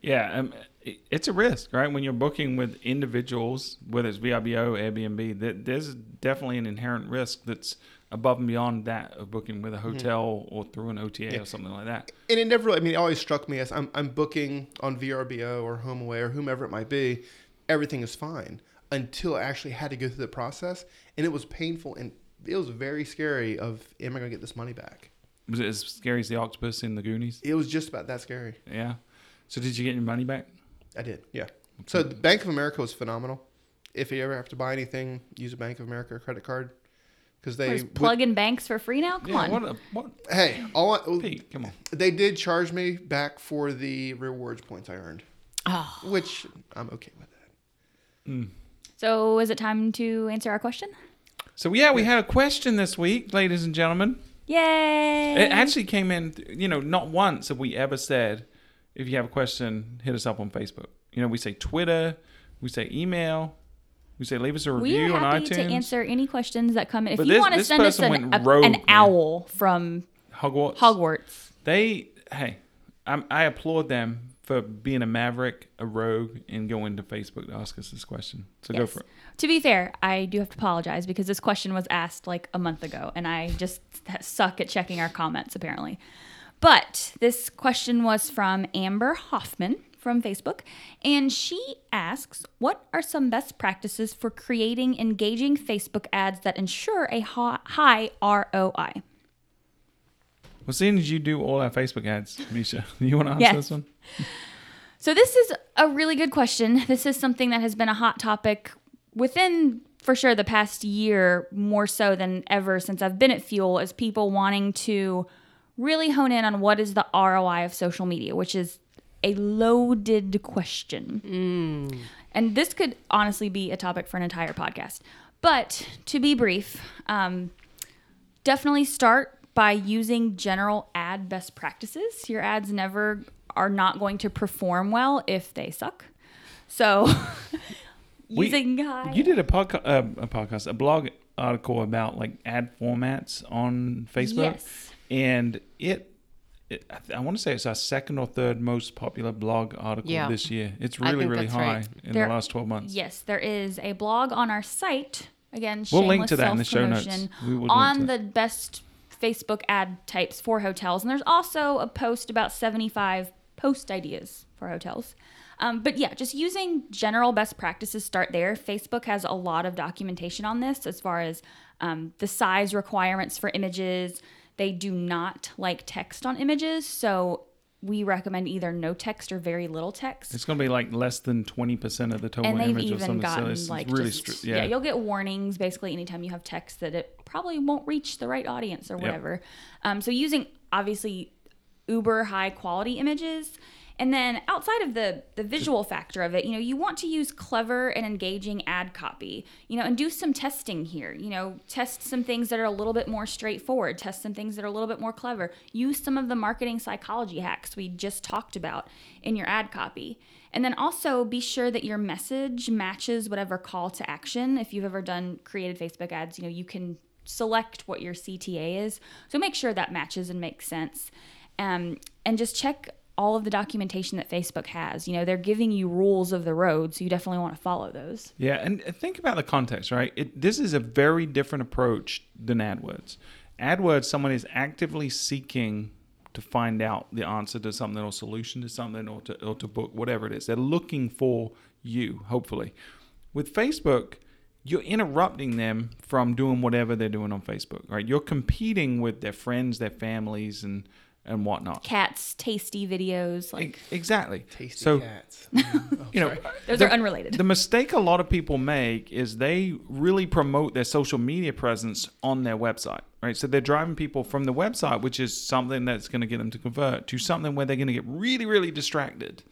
Yeah, um, it's a risk, right? When you're booking with individuals, whether it's VRBO, Airbnb, that there's definitely an inherent risk that's above and beyond that of booking with a hotel or through an OTA or something like that.
And it never, I mean, it always struck me as I'm, I'm booking on VRBO or HomeAway or whomever it might be, everything is fine until I actually had to go through the process. And it was painful and it was very scary of, am I going to get this money back?
Was it as scary as the octopus in the Goonies?
It was just about that scary.
Yeah. So did you get your money back?
I did, yeah. So the Bank of America was phenomenal. If you ever have to buy anything, use a Bank of America credit card because they
Just plug in banks for free now. Come
Yeah.
on.
What? A, what?
Hey, all I,
Pete, come on.
they did charge me back for the rewards points I earned,
Oh.
which I'm okay with that. Hmm.
So is it time to answer our question?
So yeah, we had a question this week, ladies and gentlemen.
Yay!
It actually came in. You know, not once have we ever said, if you have a question, hit us up on Facebook. You know, we say Twitter, we say email, we say leave us a
we
review
are
on
happy
iTunes.
to answer any questions that come in. If
But
you
this-
want to
this
send us
person
an,
went
a-
rogue,
an
man.
owl from
Hogwarts.
Hogwarts,
They, hey, i I applaud them for being a maverick, a rogue, and going to Facebook to ask us this question. So go for it.
To be fair, I do have to apologize because this question was asked like a month ago, and I just suck at checking our comments apparently. But this question was from Amber Hoffman from Facebook, and she asks, "What are some best practices for creating engaging Facebook ads that ensure a high ROI?"
Well, seeing as you do all our Facebook ads, Misha, you want to answer
Yes.
this one?
So this is a really good question. This is something that has been a hot topic within for sure the past year more so than ever since I've been at Fuel is people wanting to really hone in on what is the ROI of social media, which is a loaded question. And this could honestly be a topic for an entire podcast. But to be brief, um, definitely start by using general ad best practices. Your ads never are not going to perform well if they suck. So
We-
high
You did a podcast, uh, a podcast, a blog article about like ad formats on Facebook,
Yes.
and it, it I, want to say it's our second or third most popular blog article
Yeah.
this year. It's really really high
right.
in
There-
the last twelve months.
Yes, there is a blog on our site. Again,
We'll link to that in the show notes. We will
on the best Facebook ad types for hotels. And there's also a post about 75 post ideas for hotels. Um, but yeah, just using general best practices, start there. Facebook has a lot of documentation on this as far as um, the size requirements for images. They do not like text on images. So we recommend either no text or very little text
It's going to be like less than twenty percent of the total
and they've
image or
even
something.
gotten
so it's
like
really
just,
stri-
yeah.
yeah.
you'll get warnings basically anytime you have text that it probably won't reach the right audience or whatever um, so using obviously uber high quality images And then outside of the the visual factor of it, you know, you want to use clever and engaging ad copy, you know, and do some testing here. You know, test some things that are a little bit more straightforward, test some things that are a little bit more clever. Use some of the marketing psychology hacks we just talked about in your ad copy. And then also be sure that your message matches whatever call to action. If you've ever done created Facebook ads, you know, you can select what your CTA is. So make sure that matches and makes sense. Um, and just check all of the documentation that Facebook has. You know, they're giving you rules of the road, so you definitely want to follow those.
Yeah, and think about the context, right? It, this is a very different approach than AdWords. AdWords, someone is actively seeking to find out the answer to something or solution to something or to, or to book, whatever it is. They're looking for you, hopefully. With Facebook, you're interrupting them from doing whatever they're doing on Facebook, right? You're competing with their friends, their families, and and whatnot.
Cats, tasty videos, like
exactly.
Tasty
so,
cats.
you oh, know,
those
the,
are unrelated.
The mistake a lot of people make is they really promote their social media presence on their website, right? So they're driving people from the website, which is something that's going to get them to convert, to something where they're going to get really, really distracted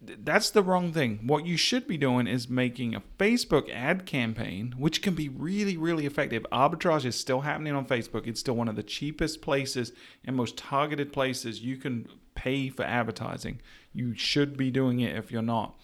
that's the wrong thing. What you should be doing is making a Facebook ad campaign, which can be really, really effective. Arbitrage is still happening on Facebook. It's still one of the cheapest places and most targeted places you can pay for advertising. You should be doing it if you're not.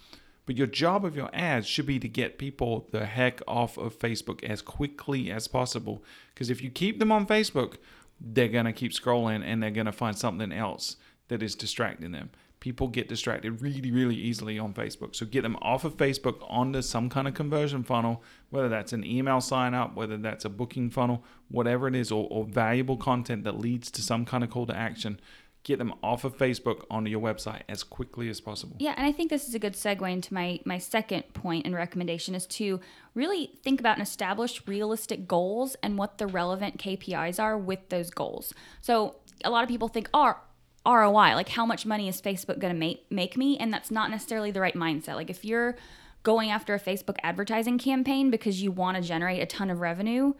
But your job of your ads should be to get people the heck off of Facebook as quickly as possible. Because if you keep them on Facebook, they're going to keep scrolling and they're going to find something else that is distracting them people get distracted really, really easily on Facebook. So get them off of Facebook onto some kind of conversion funnel, whether that's an email sign up, whether that's a booking funnel, whatever it is, or, or valuable content that leads to some kind of call to action. Get them off of Facebook onto your website as quickly as possible.
Yeah, and I think this is a good segue into my my second point and recommendation is to really think about and establish realistic goals and what the relevant KPIs are with those goals. So a lot of people think, oh, ROI, like how much money is Facebook going to make make me? And that's not necessarily the right mindset. Like if you're going after a Facebook advertising campaign because you want to generate a ton of revenue,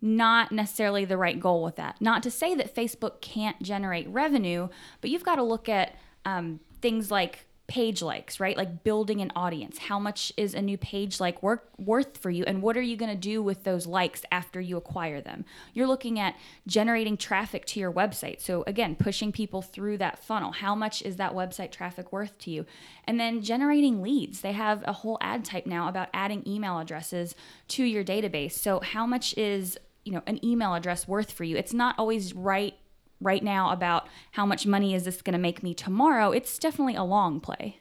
not necessarily the right goal with that. Not to say that Facebook can't generate revenue, but you've got to look at um, things like page likes, right? Like building an audience. How much is a new page like work, worth for you? And what are you going to do with those likes after you acquire them? You're looking at generating traffic to your website. So, again, pushing people through that funnel. How much is that website traffic worth to you? And then generating leads. They have a whole ad type now about adding email addresses to your database. So, how much is you know an email address worth for you it's not always right right now about how much money is this going to make me tomorrow, it's definitely a long play.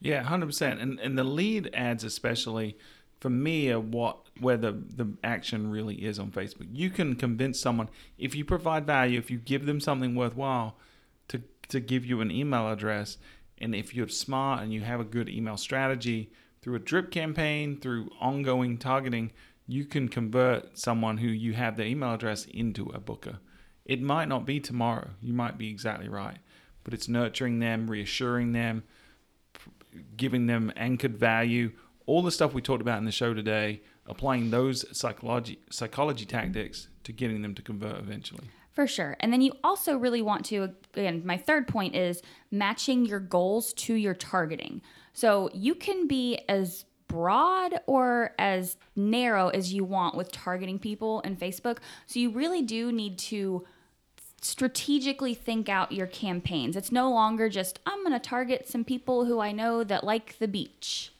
Yeah, hundred percent. And and the lead ads especially for me are what where the, the action really is on Facebook. You can convince someone if you provide value, if you give them something worthwhile to to give you an email address, and if you're smart and you have a good email strategy through a drip campaign, through ongoing targeting, you can convert someone who you have their email address into a booker. It might not be tomorrow. You might be exactly right. But it's nurturing them, reassuring them, giving them anchored value, all the stuff we talked about in the show today, applying those psychology psychology tactics to getting them to convert eventually.
For sure. And then you also really want to, again, my third point is matching your goals to your targeting. So you can be as broad or as narrow as you want with targeting people in Facebook. So you really do need to strategically think out your campaigns. It's no longer just, I'm going to target some people who I know that like the beach.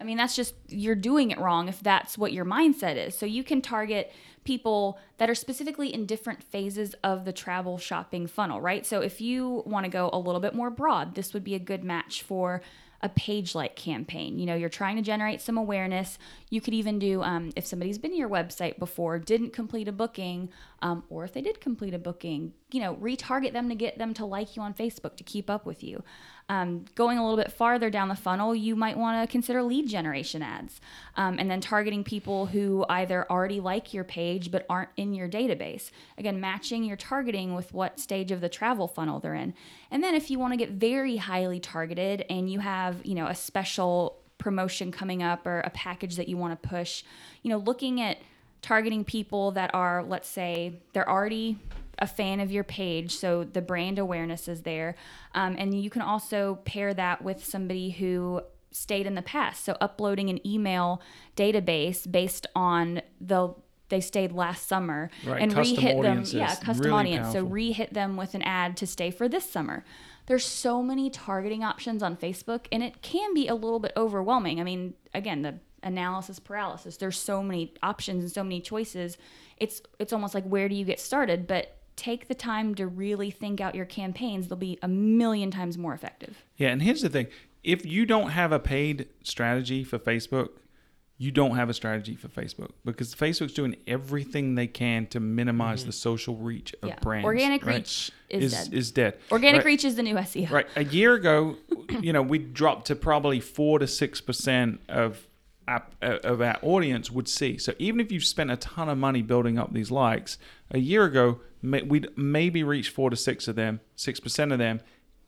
I mean, that's just, you're doing it wrong if that's what your mindset is. So you can target people that are specifically in different phases of the travel shopping funnel, right? So if you want to go a little bit more broad, this would be a good match for a page like campaign. You know, you're trying to generate some awareness. You could even do, um, if somebody's been to your website before, didn't complete a booking, um, or if they did complete a booking, you know, retarget them to get them to like you on Facebook to keep up with you. Um, going a little bit farther down the funnel, you might want to consider lead generation ads um, and then targeting people who either already like your page but aren't in your database. Again, matching your targeting with what stage of the travel funnel they're in. And then if you want to get very highly targeted and you have, you know, a special promotion coming up or a package that you want to push, you know, looking at targeting people that are, let's say, they're already a fan of your page, so the brand awareness is there. Um, and you can also pair that with somebody who stayed in the past. So uploading an email database based on the they stayed last summer
Right,
and
custom
re-hit them. Yeah, custom
really
audience. So
powerful.
re-hit them with an ad to stay for this summer. There's so many targeting options on Facebook, and it can be a little bit overwhelming. I mean, again, the analysis paralysis. There's so many options and so many choices. It's it's almost like where do you get started? But take the time to really think out your campaigns. They'll be a million times more effective.
Yeah, and here's the thing: if you don't have a paid strategy for Facebook, you don't have a strategy for Facebook because Facebook's doing everything they can to minimize the social reach of
Yeah.
brands.
Organic
right?
reach is dead.
is dead.
Organic
Right.
reach is the new SEO.
Right. A year ago, you know, we dropped to probably four to six percent of app, uh, of our audience would see. So even if you've spent a ton of money building up these likes, a year ago we'd maybe reach four to six of them, six percent of them,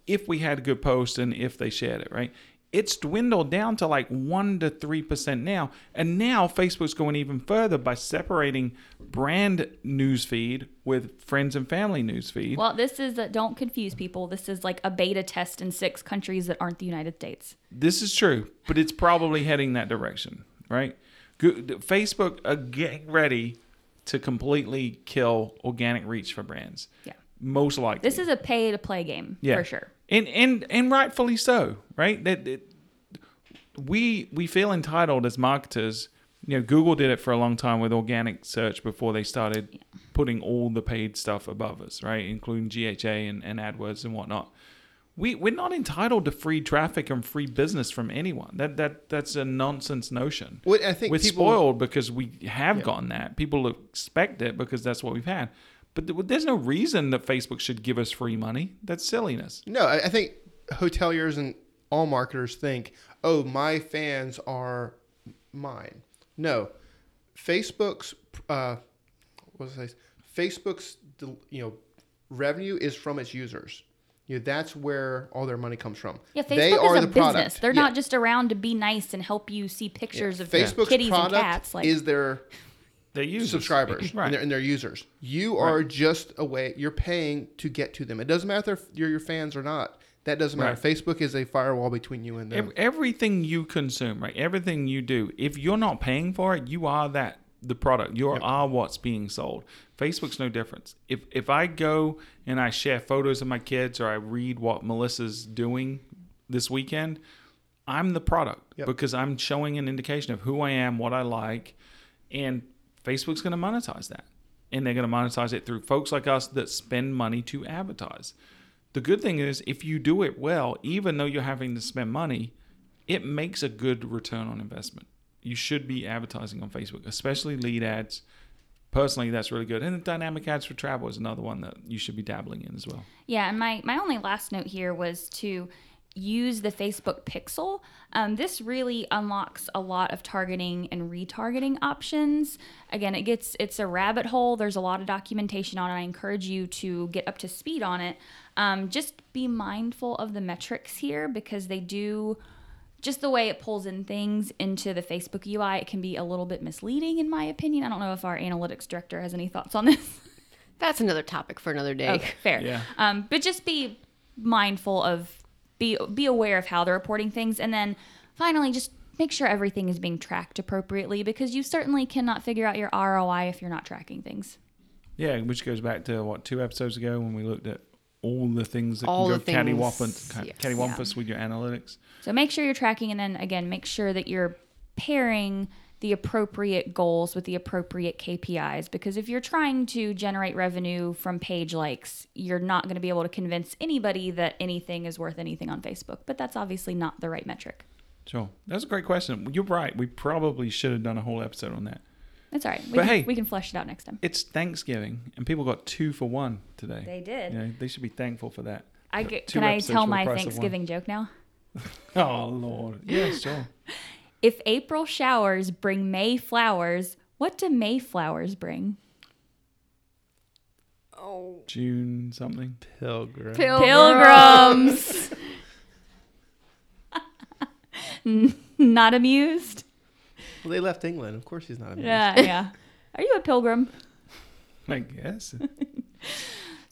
if we had a good post and if they shared it. Right. It's dwindled down to like one to three percent now, and now Facebook's going even further by separating brand newsfeed with friends and family newsfeed.
Well, this is a, don't confuse people. This is like a beta test in six countries that aren't the United States.
This is true, but it's probably heading that direction, right? Facebook uh, are getting ready to completely kill organic reach for brands.
Yeah.
Most likely.
This is a pay to play game
yeah.
for sure.
And and and rightfully so, right? That, that we we feel entitled as marketers. You know, Google did it for a long time with organic search before they started putting all the paid stuff above us, right? Including GHA and, and AdWords and whatnot. We we're not entitled to free traffic and free business from anyone. That that that's a nonsense notion.
Well, I think
we're
people-
spoiled because we have gotten that. People expect it because that's what we've had. But there's no reason that Facebook should give us free money. That's silliness.
No, I, think hoteliers and all marketers think, oh, my fans are mine. No, Facebook's uh, what was I? Facebook's you know revenue is from its users. You know, that's where all their money comes from.
Yeah, Facebook
they
is
are
a
the
business.
product.
They're
Yeah.
not just around to be nice and help you see pictures of
Facebook's
kitties
product
and cats. Like,
is their
They use
subscribers
right?
and, their, and their users. You are just a way. You're paying to get to them. It doesn't matter if you're your fans or not. That doesn't matter.
Right.
Facebook is a firewall between you and them.
Ev- everything you consume, right? Everything you do, if you're not paying for it, you are that the product. You are what's being sold. Facebook's no difference. If if I go and I share photos of my kids or I read what Melissa's doing this weekend, I'm the product
Yep.
because I'm showing an indication of who I am, what I like, and Facebook's going to monetize that. And they're going to monetize it through folks like us that spend money to advertise. The good thing is, if you do it well, even though you're having to spend money, it makes a good return on investment. You should be advertising on Facebook, especially lead ads. Personally, that's really good. And the dynamic ads for travel is another one that you should be dabbling in as well.
Yeah, and my, my only last note here was to use the Facebook Pixel. Um, this really unlocks a lot of targeting and retargeting options. Again, it gets it's a rabbit hole. There's a lot of documentation on it. I encourage you to get up to speed on it. Um, just be mindful of the metrics here because they do just the way it pulls in things into the Facebook UI, it can be a little bit misleading in my opinion. I don't know if our analytics director has any thoughts on this.
That's another topic for another day.
Okay, fair.
Yeah.
Um, but just be mindful of be be aware of how they're reporting things, and then finally just make sure everything is being tracked appropriately because you certainly cannot figure out your ROI if you're not tracking things.
Yeah, which goes back to what two episodes ago when we looked at all the things that
All
can go cattywampus,
yes.
cattywampus with your analytics.
So make sure you're tracking, and then again, make sure that you're pairing the appropriate goals with the appropriate KPIs. Because if you're trying to generate revenue from page likes, you're not going to be able to convince anybody that anything is worth anything on Facebook. But that's obviously not the right metric.
Sure, that's a great question. You're right. We probably should have done a whole episode on that.
That's all right. We,
But
can,
hey-
we can flesh it out next time.
It's Thanksgiving, and people got two for one today.
They did.
You know, they should be thankful for that.
I
Got
g-
two
can I tell my
price of one.
Thanksgiving joke now?
Oh Lord, yeah, sure.
If April showers bring May flowers, what do May flowers bring?
Oh,
June something.
Pilgrim.
Pilgrims. Not amused?
Well, they left England. Of course, he's not. amused.
Yeah, yeah. Are you a pilgrim?
I guess.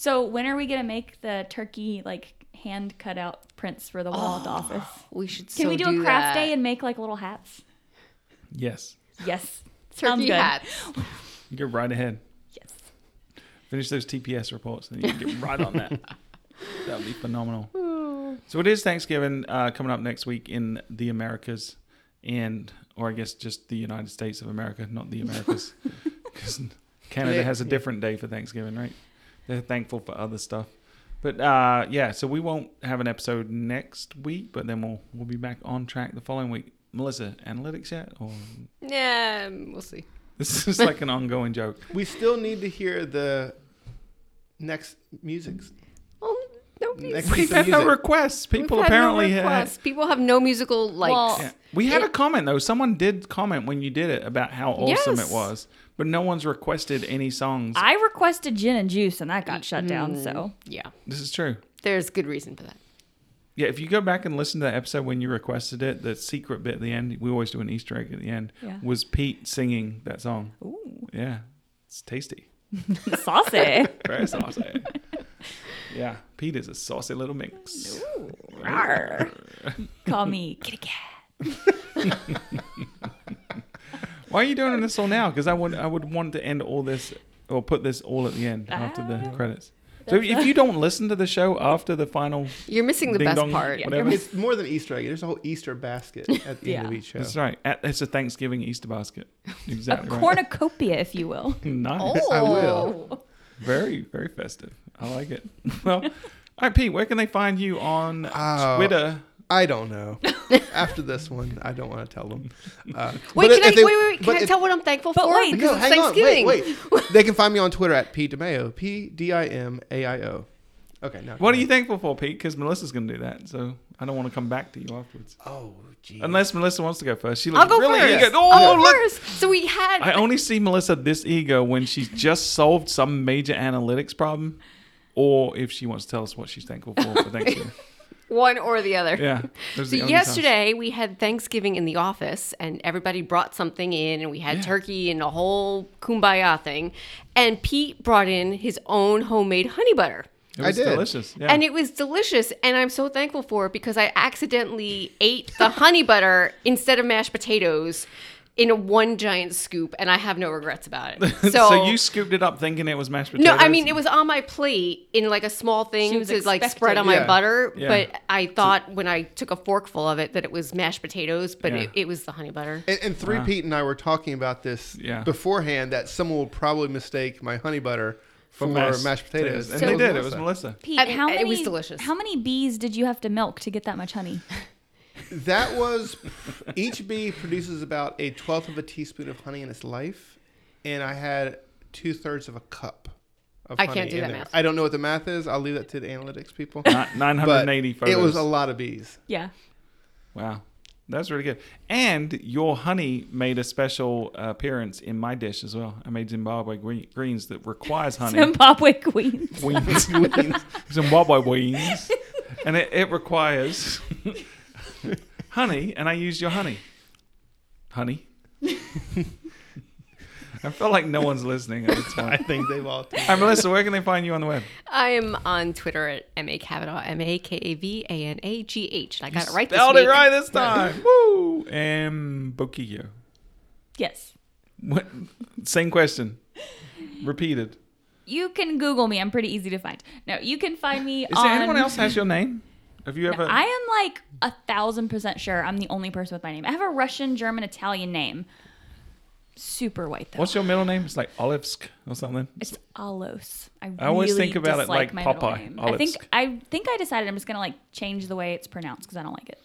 So when are we gonna make the turkey like hand cut out prints for the wall at the office?
We should.
Can
so
we do, a craft
that.
day and make like little hats?
Yes.
Yes. Sounds
turkey
good.
hats?
You get right ahead.
Yes.
Finish those TPS reports, and you can get right on that. That would be phenomenal. So it is Thanksgiving uh, coming up next week in the Americas, and or I guess just the United States of America, not the Americas, because Canada has a different day for Thanksgiving, right? They're thankful for other stuff. But uh, yeah, so we won't have an episode next week, but then we'll we'll be back on track the following week. Melissa, analytics yet, or
Yeah, we'll see.
this is like an ongoing joke?
We still need to hear the next musics.
Well, nobody's.
Next
We've had no requests. People
We've had no
apparently had-
requests. People have no musical likes.
Well,
Yeah. We had
It-
a comment though. Someone did comment when you did it about how awesome
Yes.
it was, but no one's requested any songs.
I requested gin and juice and that got shut mm-hmm. down. So
yeah,
this is true.
there's good reason for that.
Yeah, if you go back and listen to that episode when you requested it, the secret bit at the end, we always do an Easter egg at the end,
Yeah.
was Pete singing that song.
Ooh.
Yeah, it's tasty.
saucy.
Very saucy. yeah, Pete is a saucy little minx.
Rawr. Call me kitty cat.
Why are you doing this all now? Because I would I would want to end all this or put this all at the end after the
Ah.
credits. So if you don't listen to the show after the final,
You're missing the best
dong,
part.
Yeah. whatever.
It's more than Easter egg. There's a whole Easter basket at the end of each show.
that's right. At, it's a Thanksgiving Easter basket. Exactly
A
right.
cornucopia, if you will.
Nice.
I will.
Very, very festive. I like it. Well, all right, Pete, where can they find you on
Oh.
Twitter?
I don't know. After this one, I don't want to tell them. Uh,
Wait,
but
can I,
if they-
wait, wait, wait. Can I
if-
tell what I'm thankful
But
for?
wait,
because
No,
it's
hang on.
Thanksgiving.
Wait, wait. they can find me on Twitter at Pete DiMaio. P D I M A I O. Okay, now.
What are you thankful for, Pete? Because Melissa's going to do that, so I don't want to come back to you afterwards.
Oh, geez.
Unless Melissa wants to go first. She
I'll
looks
go
really
first.
eager.
I'll
Oh,
go
look.
first. So we had.
I only see Melissa this eager when she's just solved some major analytics problem, or if she wants to tell us what she's thankful for for Thanksgiving.
one or the other.
Yeah.
So
the only times.
yesterday we had Thanksgiving in the office, and everybody brought something in, and we had
Yeah.
turkey and a whole kumbaya thing. And Pete brought in his own homemade honey butter.
It
I did.
delicious. Yeah.
And it was delicious, and I'm so thankful for it because I accidentally ate the honey butter instead of mashed potatoes in a one giant scoop, and I have no regrets about it. So,
so, you scooped it up thinking it was mashed potatoes?
no, I mean it was on my plate in like a small
She
thing
was
to like spread on my
Yeah.
butter,
Yeah.
but I thought when I took a forkful of it that it was mashed potatoes, but
Yeah.
it, it was the honey butter.
And, and Three
Wow.
Pete and I were talking about this
Yeah.
beforehand that someone will probably mistake my honey butter for, mashed, potatoes.
And
So-
they did. It was Melissa.
Pete,
I mean,
how
it was delicious.
How many bees did you have to milk to get that much honey?
That was each bee produces about a twelfth of a teaspoon of honey in its life, and I had two thirds of a cup. Of
I
honey
can't do
in
that
there.
math.
I don't know what the math is. I'll leave that to the analytics people.
Ni-
But
980 photos.
it was a lot of bees.
Yeah.
Wow. That's really good. And your honey made a special uh, appearance in my dish as well. I made Zimbabwe green, greens that requires honey.
Zimbabwe queens.
Wings. Zimbabwe wings. And it, it requires honey, and I used your honey. Honey. I feel like no one's listening at this
I think they've all.
Hi, Melissa, where can they find you on the web?
I am on Twitter at M A Kavanagh, M A K A V A N A G H. I got it right this
Spelled
week.
it right this time. Woo! And Boquillo.
Yes.
What? Same question. Repeated.
You can Google me. I'm pretty easy to find. No, you can find me
Is
on.
there anyone else has your name? Have you ever?
I am like a thousand percent sure I'm the only person with my name. I have a Russian, German, Italian name. Super white though.
What's your middle name? It's like Olivsk or something.
It's Alos. I,
I always
really
think about it
dislike
like
my middle
Popeye,
name. I think
Olivsk.
I think I decided I'm just gonna like change the way it's pronounced because I don't like it.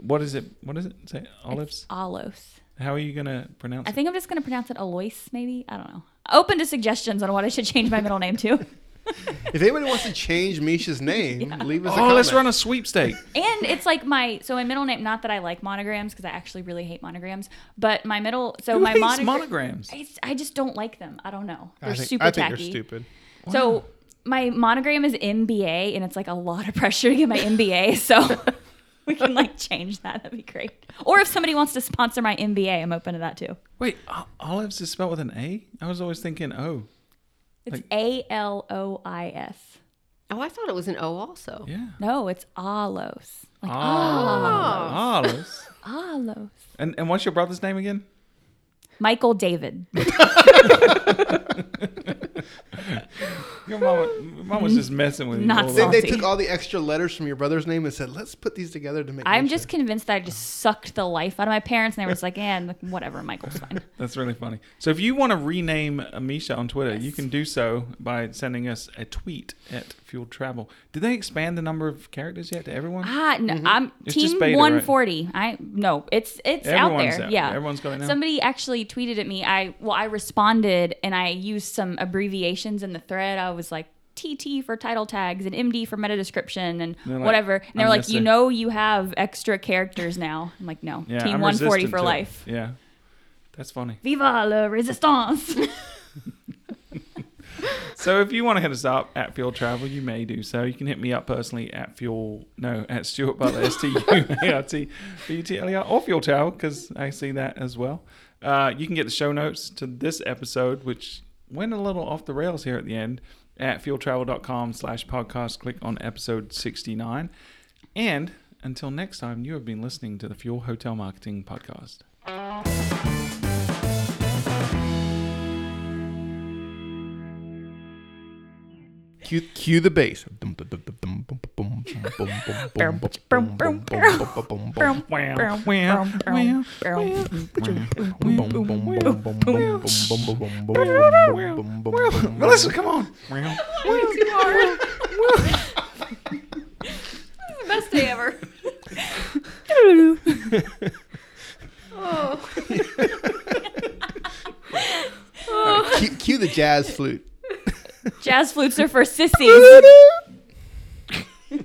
What is it? What is it? Say Olives.
Alos.
How are you gonna pronounce it?
I
it?
think I'm just gonna pronounce it Alois. Maybe I don't know. Open to suggestions on what I should change my middle name to.
If anybody wants to change Misha's name, leave us a comment.
Oh, let's run a sweepstake.
And it's like my so my middle name. Not that I like monograms because I actually really hate monograms. But my middle so
Who
my
hates
monogra-
monograms?
I, I just don't like them. I don't know. They're
I think,
super
I think
tacky.
you're stupid.
So my monogram is MBA, and it's like a lot of pressure to get my MBA. So we can like change that. That'd be great. Or if somebody wants to sponsor my MBA, I'm open to that too.
Wait, Olives is spelled with an A? I was always thinking O.
It's A L O I S.
Oh, I thought it was an O also.
Yeah.
No, it's Alos. Like
Ah, Alos.
Alos.
And and what's your brother's name again?
Michael David.
Your mom, your mom was just messing with you.
Not
They, they took all the extra letters from your brother's name and said, "Let's put these together to make."
I'm
Misha."
just convinced that I just sucked the life out of my parents, and they were just like, "Yeah, whatever, Michael's fine."
That's really funny. So if you want to rename Misha on Twitter, you can do so by sending us a tweet at Fueled Travel. Did they expand the number of characters yet to everyone?
Ah, no, I'm
It's
team
beta, right?
140. I no, it's it's out there.
out.
Yeah,
Everyone's got.
Somebody actually tweeted at me. I well, I responded and I used some abbreviations in the thread. I was like TT for title tags and MD for meta description and
They're like,
whatever. And they're like, you know, you have extra characters now. I'm like, no,
yeah,
team
I'm
140 for
to it.
life.
Yeah, that's funny.
Viva la resistance.
So if you want to hit us up at Fuel Travel, you may do so. You can hit me up personally at Fuel, no, at Stuart Butler, S T U A R T B U T L E R, or Fuel Travel, because I see that as well. Uh, you can get the show notes to this episode, which went a little off the rails here at the end, at fueltravel.com slash podcast. Click on episode 69. And until next time, you have been listening to the Fuel Hotel Marketing Podcast.
Cue, cue the bass.
Melissa, come on.
Best day ever.
cue, cue the jazz flute.
Jazz flutes are for sissies.